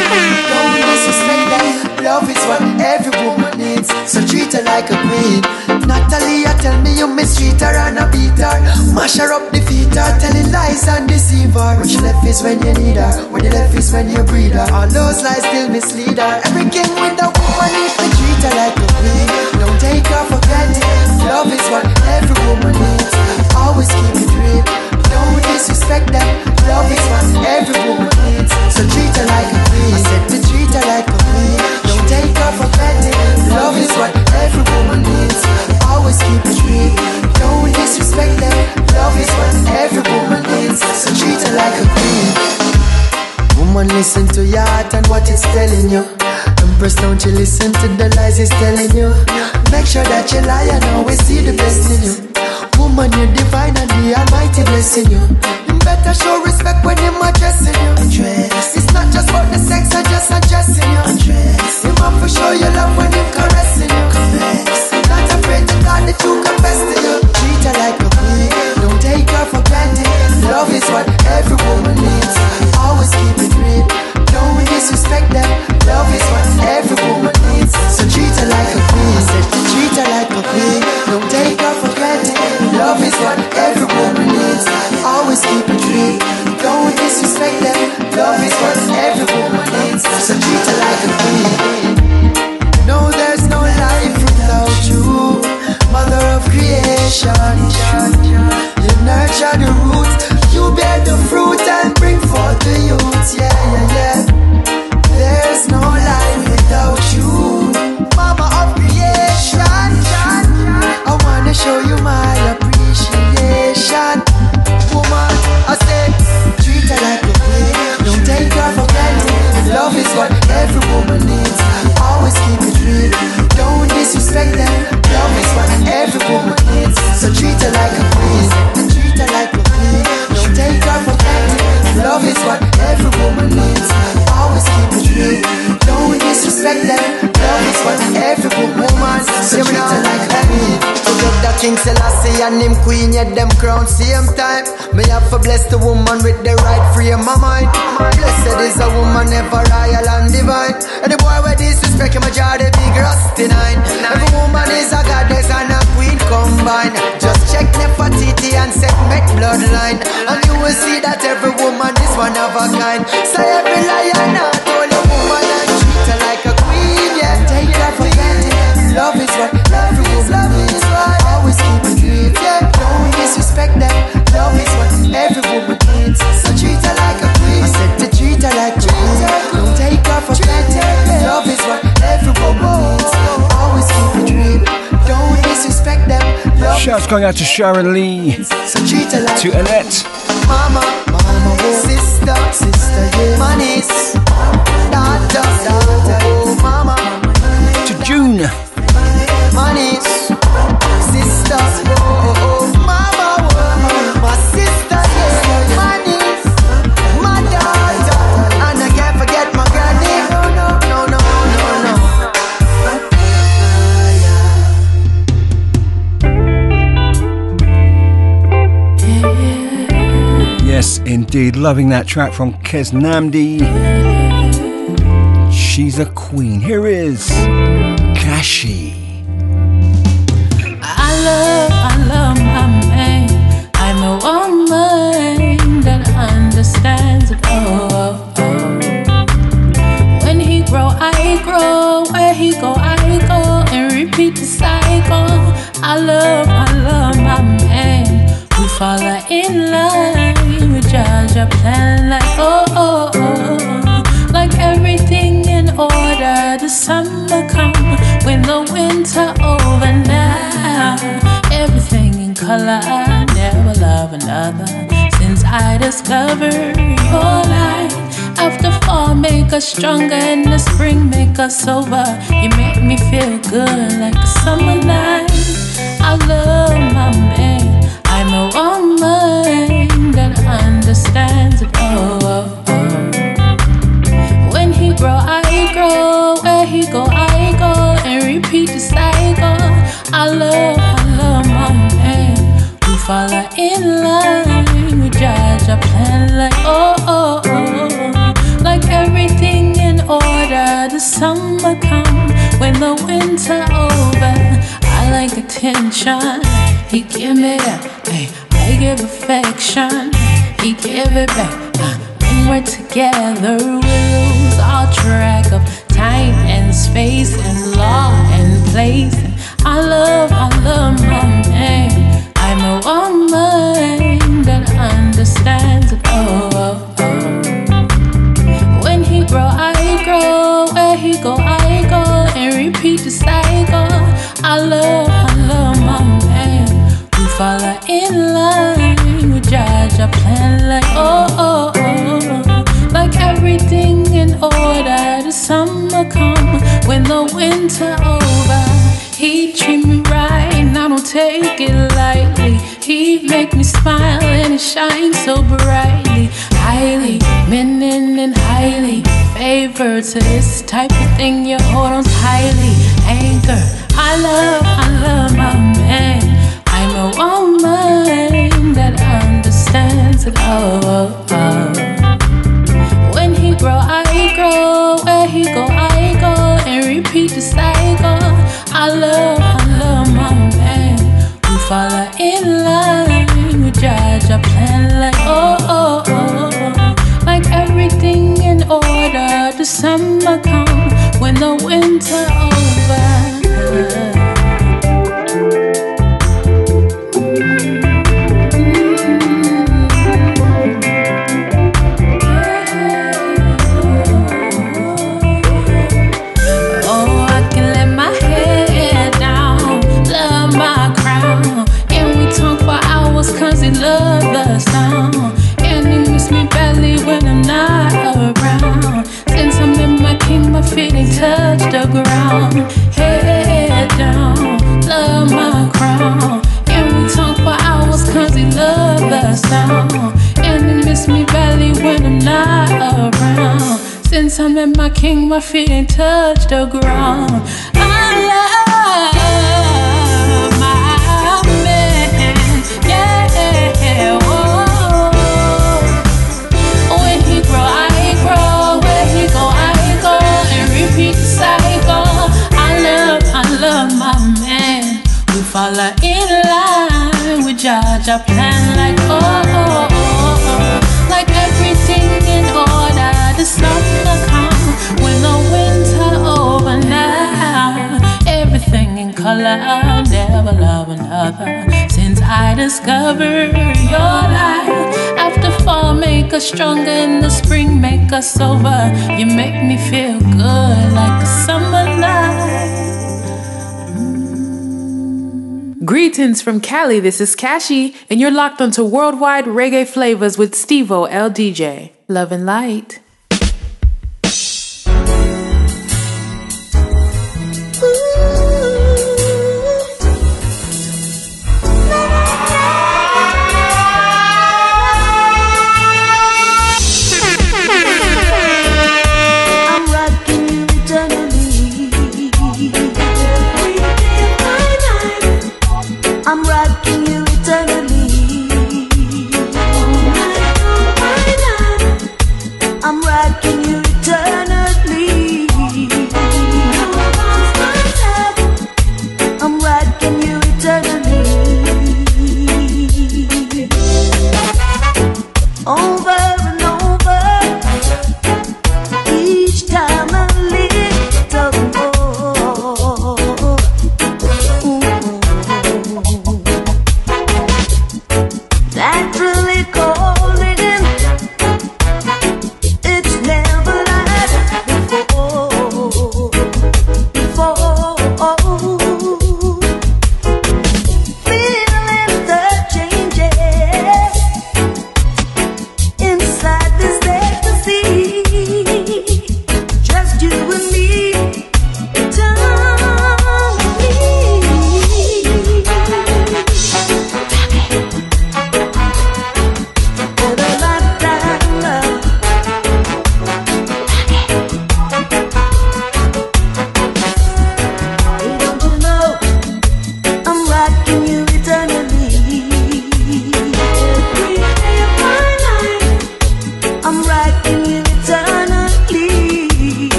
Don't disrespect that. Love is what every woman needs. So treat her like a queen. Natalia, tell me you mistreat her and a beat her. Mash her up, defeat her, telling lies and deceive her. When she left is when you need her. When you left is when you breed her. All those lies still mislead her. Every king with a woman needs to treat her like a queen. Don't take her for granted. Love is what every woman needs. Always keep it real. Don't disrespect them. Love is what every woman needs. So treat her like a queen. I said to treat her like a queen. Don't take her for granted. Love is what every woman needs. Always keep it real. Don't disrespect them. Love is what every woman needs. So treat her like a queen. Woman, listen to your heart and what it's telling you. Empress, don't you listen to the lies it's telling you. Make sure that you lie and always see the best in you. woman, you're divine and the Almighty blessing you. You better show respect when him addressing you. Undress. It's not just about the sex, I just addressing you. Undress. Him have to show you love when him caressing you. Caress. That you to. Treat her like a queen, don't take her for granted. Love is what every woman needs. Always keep it real, don't disrespect them. Love is crown same time. Me have to bless the woman with the right frame of my mind. Blessed is a woman ever royal and divine. And the boy with disrespect him a jar the big rusty nine. Every woman is a goddess and a queen combined. Just check Nefertiti and segment bloodline, and you will see that every woman is one of a kind. So every lion not Don't them. Love is what every woman needs. So treat her like a queen. I said to treat her like a queen. Don't take her for granted. Love is what every woman oh. needs. Always keep it real. Don't disrespect them. Love Shouts going out to Sharon Lee, so treat her like to Annette, Mama, mama, oh, sister, sister, yeah. Manis, daughter, daughter, oh, mama, to June, manis, sister, indeed, loving that track from Keznamdi. She's a queen. Here is Kashi. Judge a plan like oh, oh, oh. Like everything in order. The summer come when the winter over now. Everything in color, I never love another. Since I discovered your light. After fall, make us stronger. and the spring, make us sober. You make me feel good like a summer night. I love my understands it. Oh, oh, oh. When he grow, I grow. Where he go, I go. And repeat the cycle. I love, I love my man. We fall in line. We judge a plan like oh, oh, oh. Like everything in order. The summer come when the winter over. I like attention. He give me that. Hey, I give affection. He give it back. When we're together, we lose all track of time and space and law and place. Highly, meaning and highly favored to this type of thing. You hold on tightly, anchor. I love, I love my man. I'm a woman that understands it love. When he grow, I grow. Where he go, I go. And repeat the cycle. I love, I love my man. We follow in line with judge a plan like oh oh. Since I'm in my king, my feet ain't touch the ground. Since I discovered your light, after fall make us stronger, in the spring make us sober. You make me feel good like a summer night. Greetings from Cali. This is Kashi, and you're locked onto worldwide reggae flavas with Stevo LDJ. Love and light.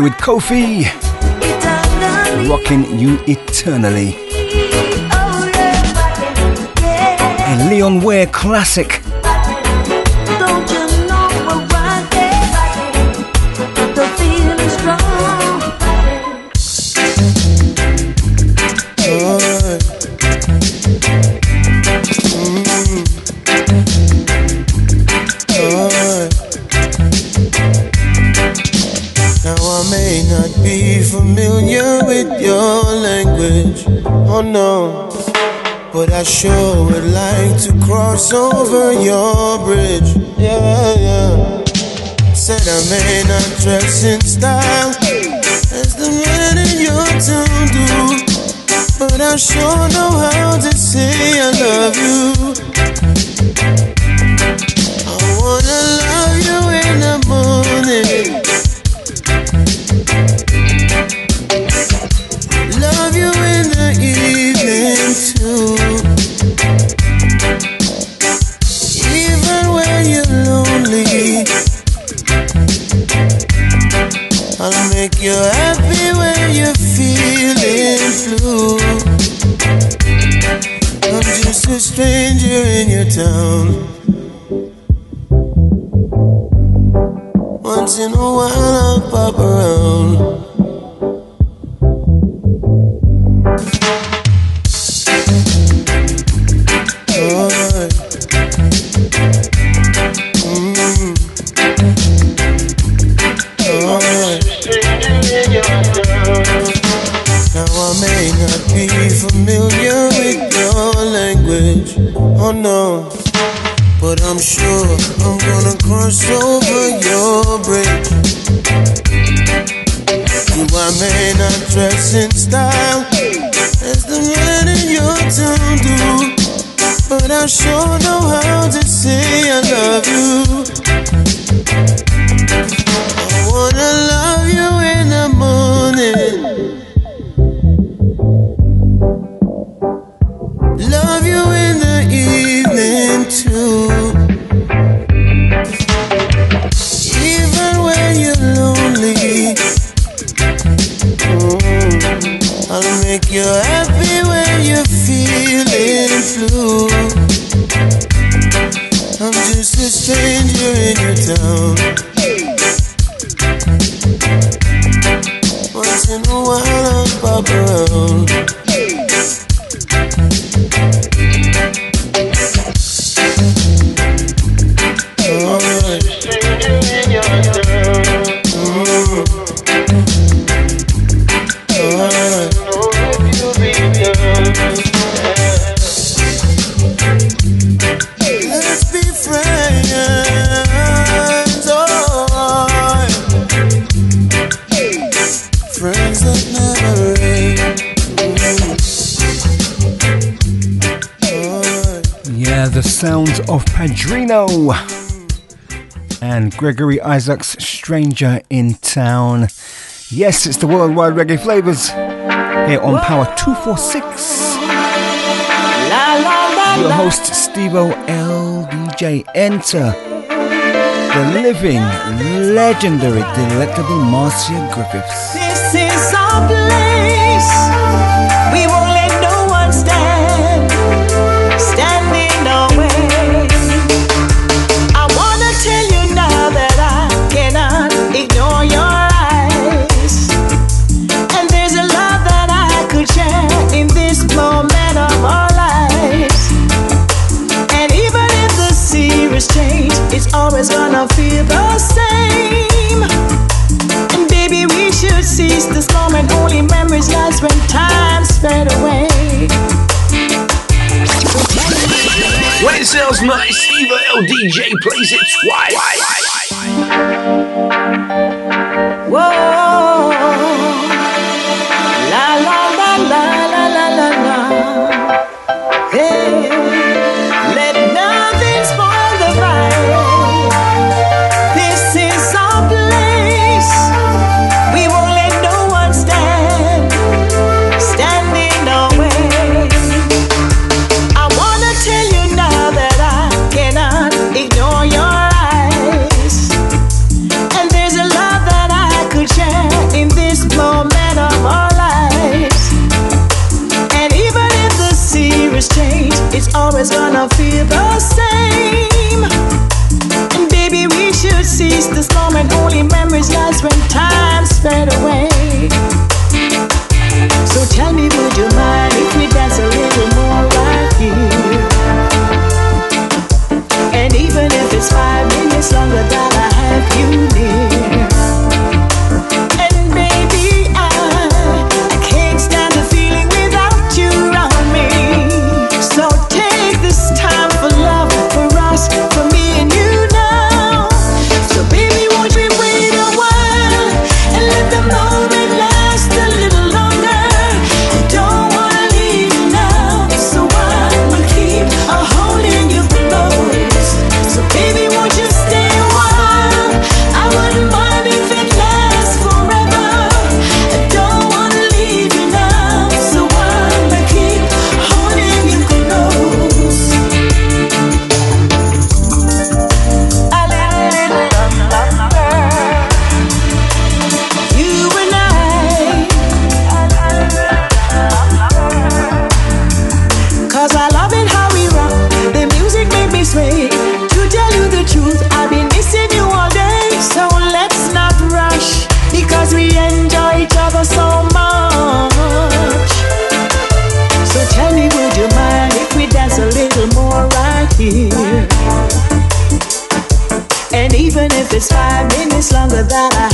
with Kofi. Rocking you eternally. A Leon Ware classic. I sure would like to cross over your bridge. Yeah, yeah. Said I may not dress in style as the men in your town do, but I sure know how to say I love you. Gregory Isaacs' Stranger in Town. Yes, it's the worldwide reggae flavas here on Power 246. Your host, Stevo LDJ. Enter the living, legendary, delectable Marcia Griffiths. This is our place. We were gonna feel the same. And baby, we should seize this moment. Only memories last when time sped away. When it sounds nice, Eva LDJ plays it twice. Whoa. It's longer than I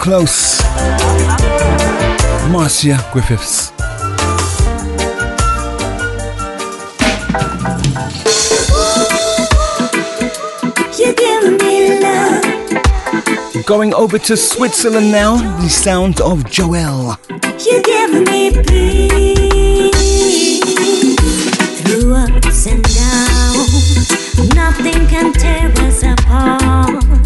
Close. Marcia Griffiths. Going over to Switzerland now, the sound of Jo Elle. You give me peace through ups and downs. Nothing can tear us apart.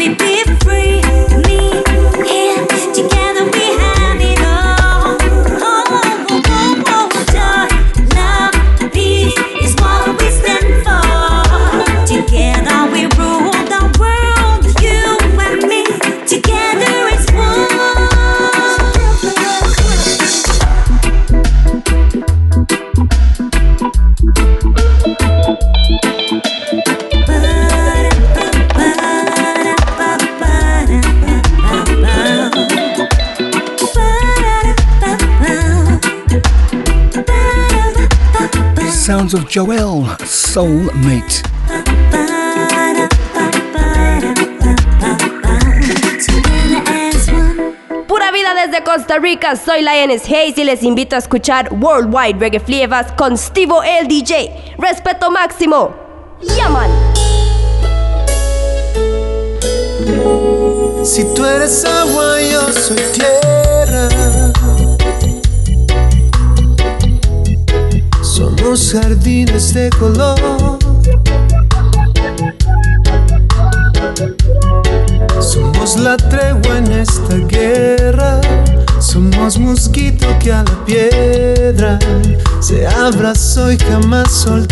me people. Sounds of Joel, Soulmate. Pura vida desde Costa Rica, soy Lioness Hayes y les invito a escuchar Worldwide Reggae Flavors con Stevo el DJ. Respeto máximo. Yaman. Si tú eres agua, yo soy tierra. Somos jardines de color. Somos la tregua en esta guerra. Somos mosquito que a la piedra se abrazó y jamás soltó.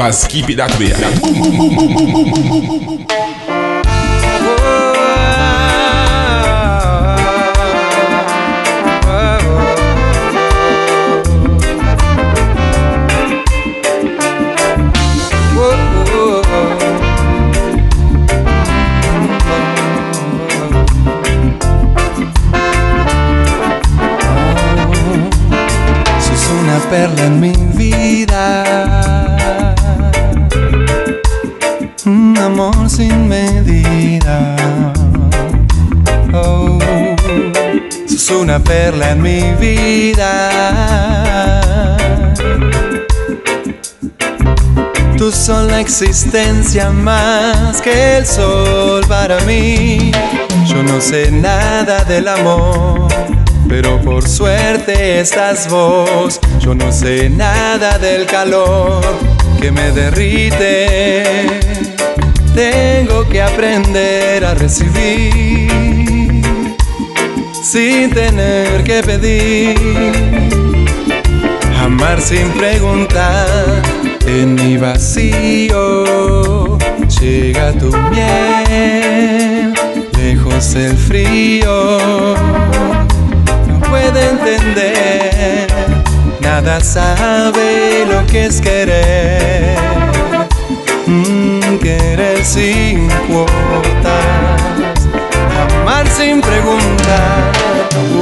Worldwide reggae flavas. Keep it that way. Sos perla en mi vida. Tú son la existencia más que el sol para mí. Yo no sé nada del amor, pero por suerte estás vos. Yo no sé nada del calor que me derrite. Tengo que aprender a recibir sin tener que pedir. Amar sin preguntar en mi vacío llega tu miel, lejos el frío. No puede entender, nada sabe lo que es querer. Mm, querer sin cuotas, amar sin preguntar.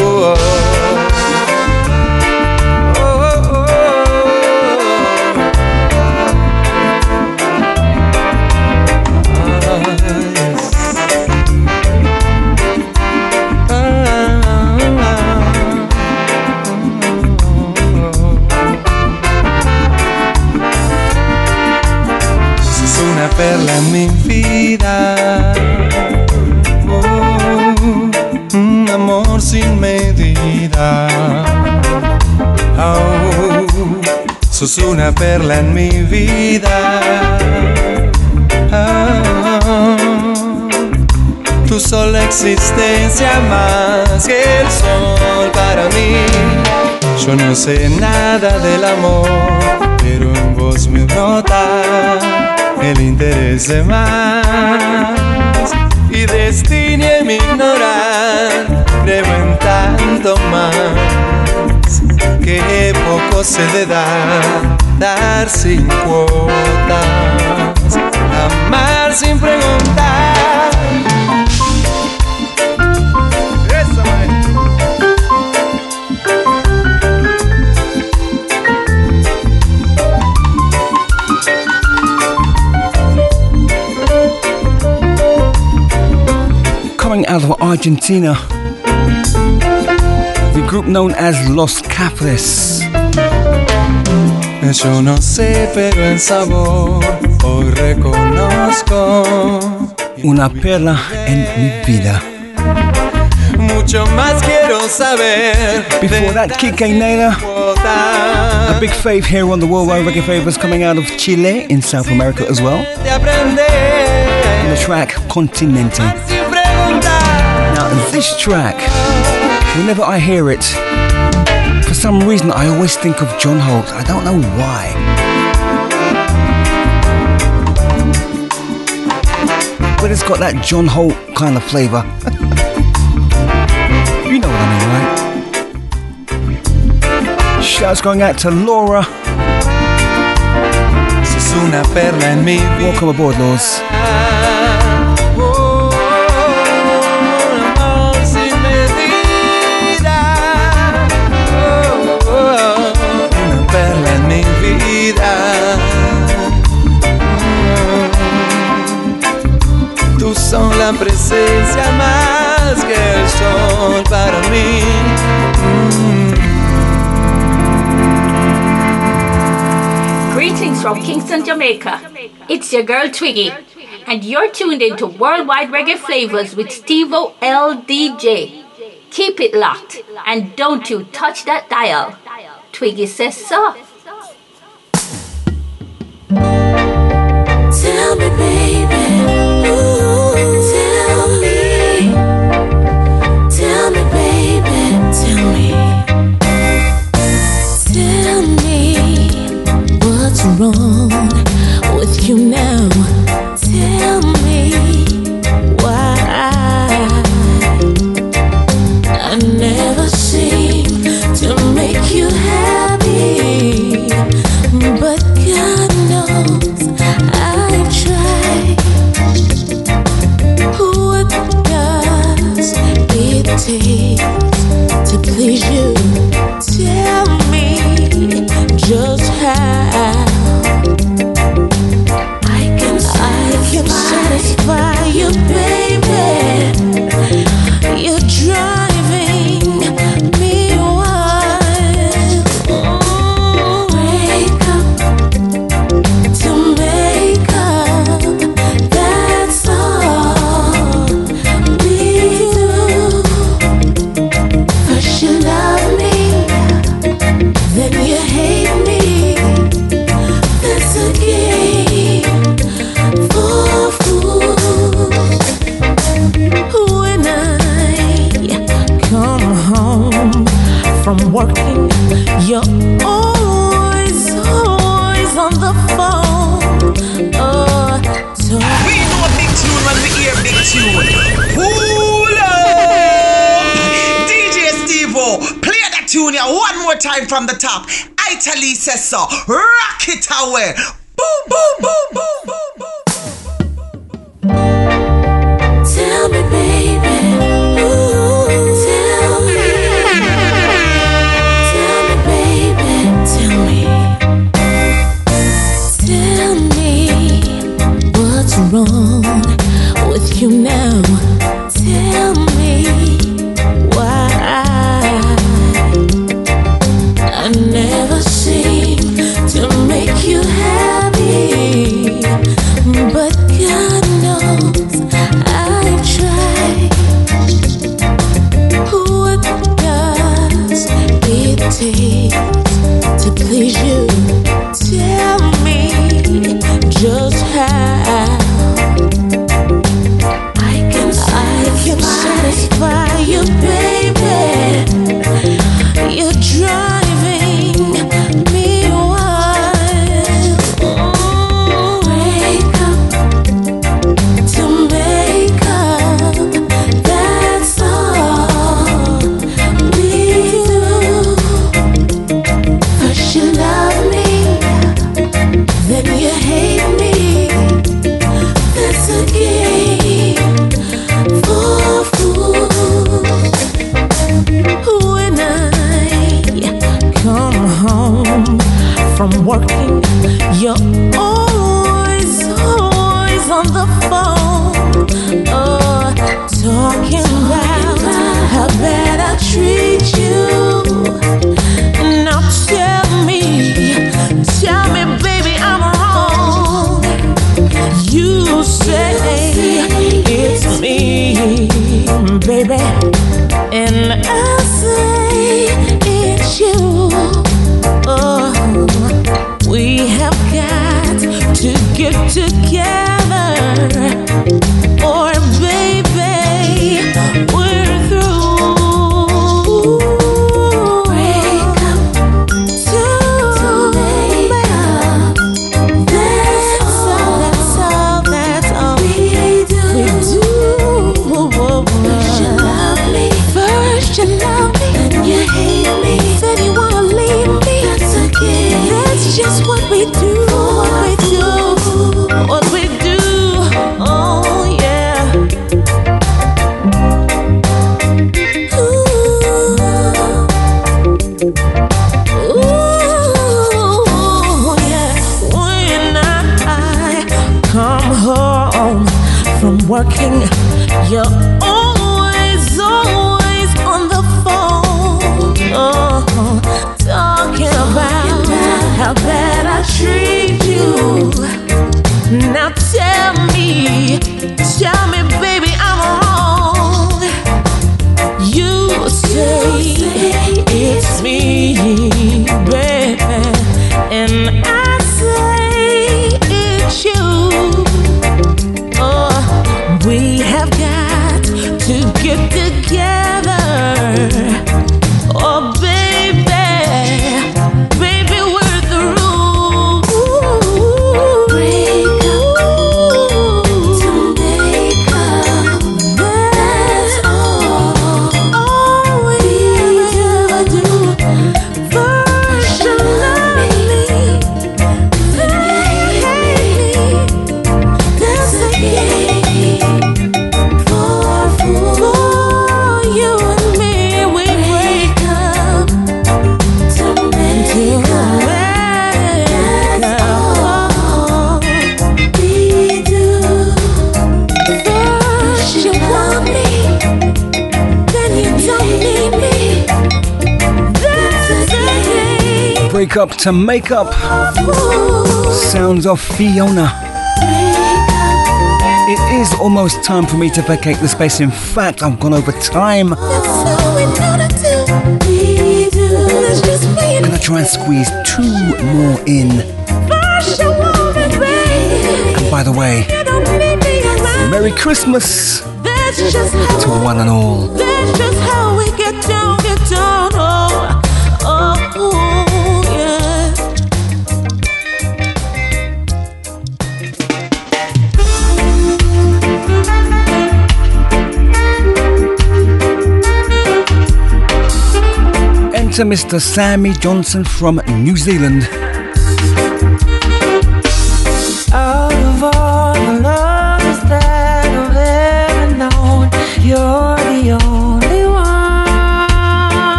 Oh, oh. Perla en mi vida. Ah, tu sola existencia más que el sol para mí. Yo no sé nada del amor, pero en vos me brota el interés de más. Y destine en ignorar, creo en tanto más que poco se de dar, dar sin cuotas, amar sin preguntar. Coming out of Argentina, group known as Los Cafres. Yo no sé, pero en sabor hoy reconozco Una perla en mi vida. mucho más quiero saber. Before that, Quique Neira, a big fave here on the Worldwide Reggae Flavas coming out of Chile in South America as well. aprender The track Continente. Now, this track, whenever I hear it, for some reason I always think of John Holt. I don't know why. But it's got that John Holt kind of flavor. you know what I mean, right? Shouts going out to Laura. Sos una perla en mi vida. Welcome aboard, Laws. Son la presencia más que el sol para mí. Mm. Greetings from Kingston, Jamaica. It's your girl Twiggy, and you're tuned into Worldwide Reggae Flavas with Stevo LDJ. Keep it locked, and don't you touch that dial. Twiggy says so. Tell me, baby. wrong with you now? Tell me. time from the top. Italy says so. Rock it away. Boom, boom, boom. you Break up to make up. Sounds of Fiona. It is almost time for me to vacate the space. In fact, I've gone over time. I'm gonna try and squeeze two more in. And by the way, Merry Christmas to one and all. Mr. Sammy Johnson from New Zealand.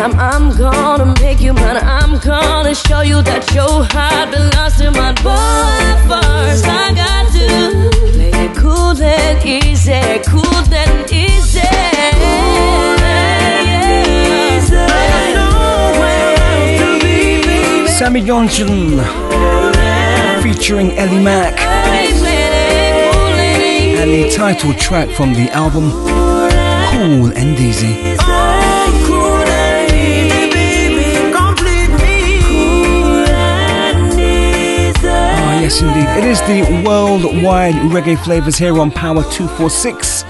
Time, I'm gonna make you mine, I'm gonna show you that your heart belongs to mine. But first, I got to make it cool and easy, cool and easy. Sammy Johnson featuring Ellie Mack. And the title track from the album Cool and Easy. Yes, indeed. It is the worldwide reggae flavas here on Power 246.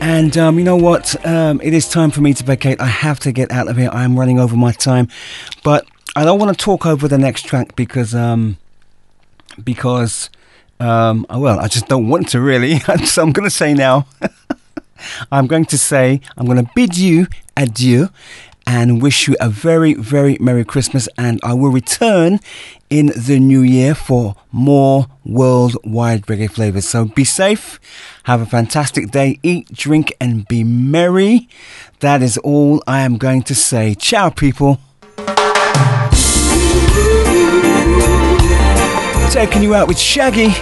And um, you know what? Um, it is time for me to vacate. I have to get out of here. I'm running over my time. But I don't want to talk over the next track because um, because um, oh, well, I just don't want to really. so I'm going to say now. I'm going to say I'm going to bid you adieu and wish you a very very merry Christmas. And I will return in the new year for more worldwide reggae flavas. So be safe. Have a fantastic day. Eat, drink, and be merry. That is all I am going to say. Ciao, people. Taking you out with Shaggy.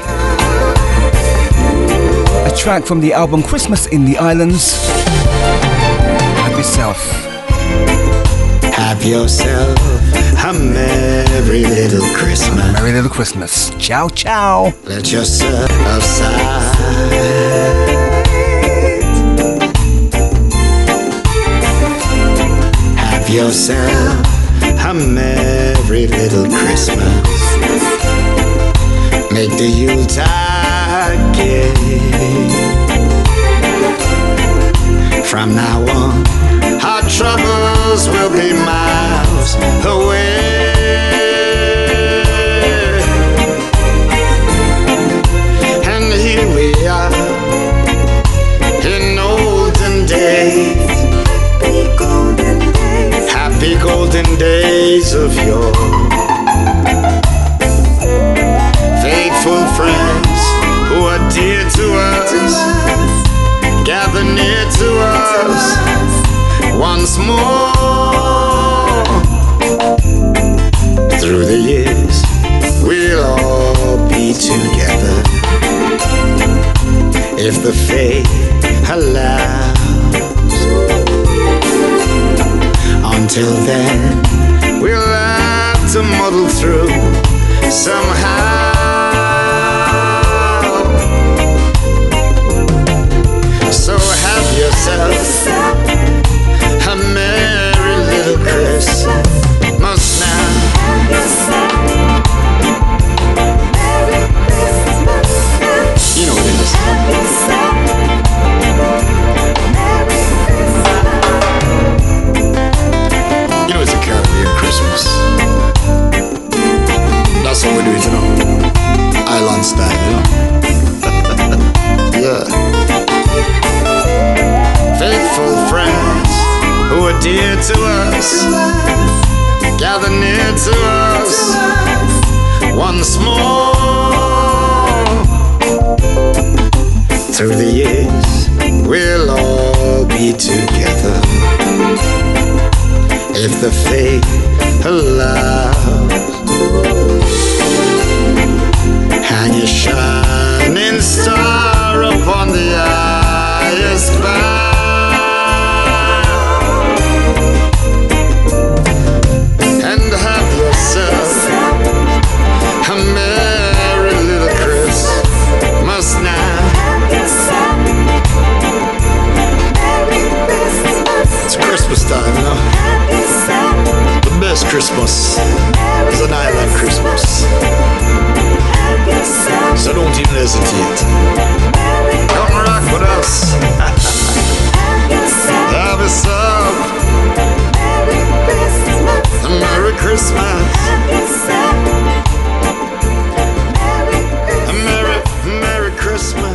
A track from the album Christmas in the Islands. Have yourself. Have yourself a merry little Christmas. Merry little Christmas. Ciao, ciao. Let yourself sigh. Have yourself a merry little Christmas. Make the Yuletide gay. From now on troubles will be miles away. And here we are in olden days. Happy golden days of yore. Once more. Through the years, we'll all be together if the fate allows. Until then, we'll have to muddle through somehow. That's what we do it, you know. Island style, you know. yeah. Faithful friends who are dear to us, gather near to us once more. Through the years, we'll all be together if the fate allows. Hang your shining star upon the highest bough and have yourself a merry little Christmas now. It's Christmas time, you know. Best Christmas is an island Christmas. So don't even hesitate. Come rock with us. Have yourself a Merry Christmas. A Merry, Merry Christmas.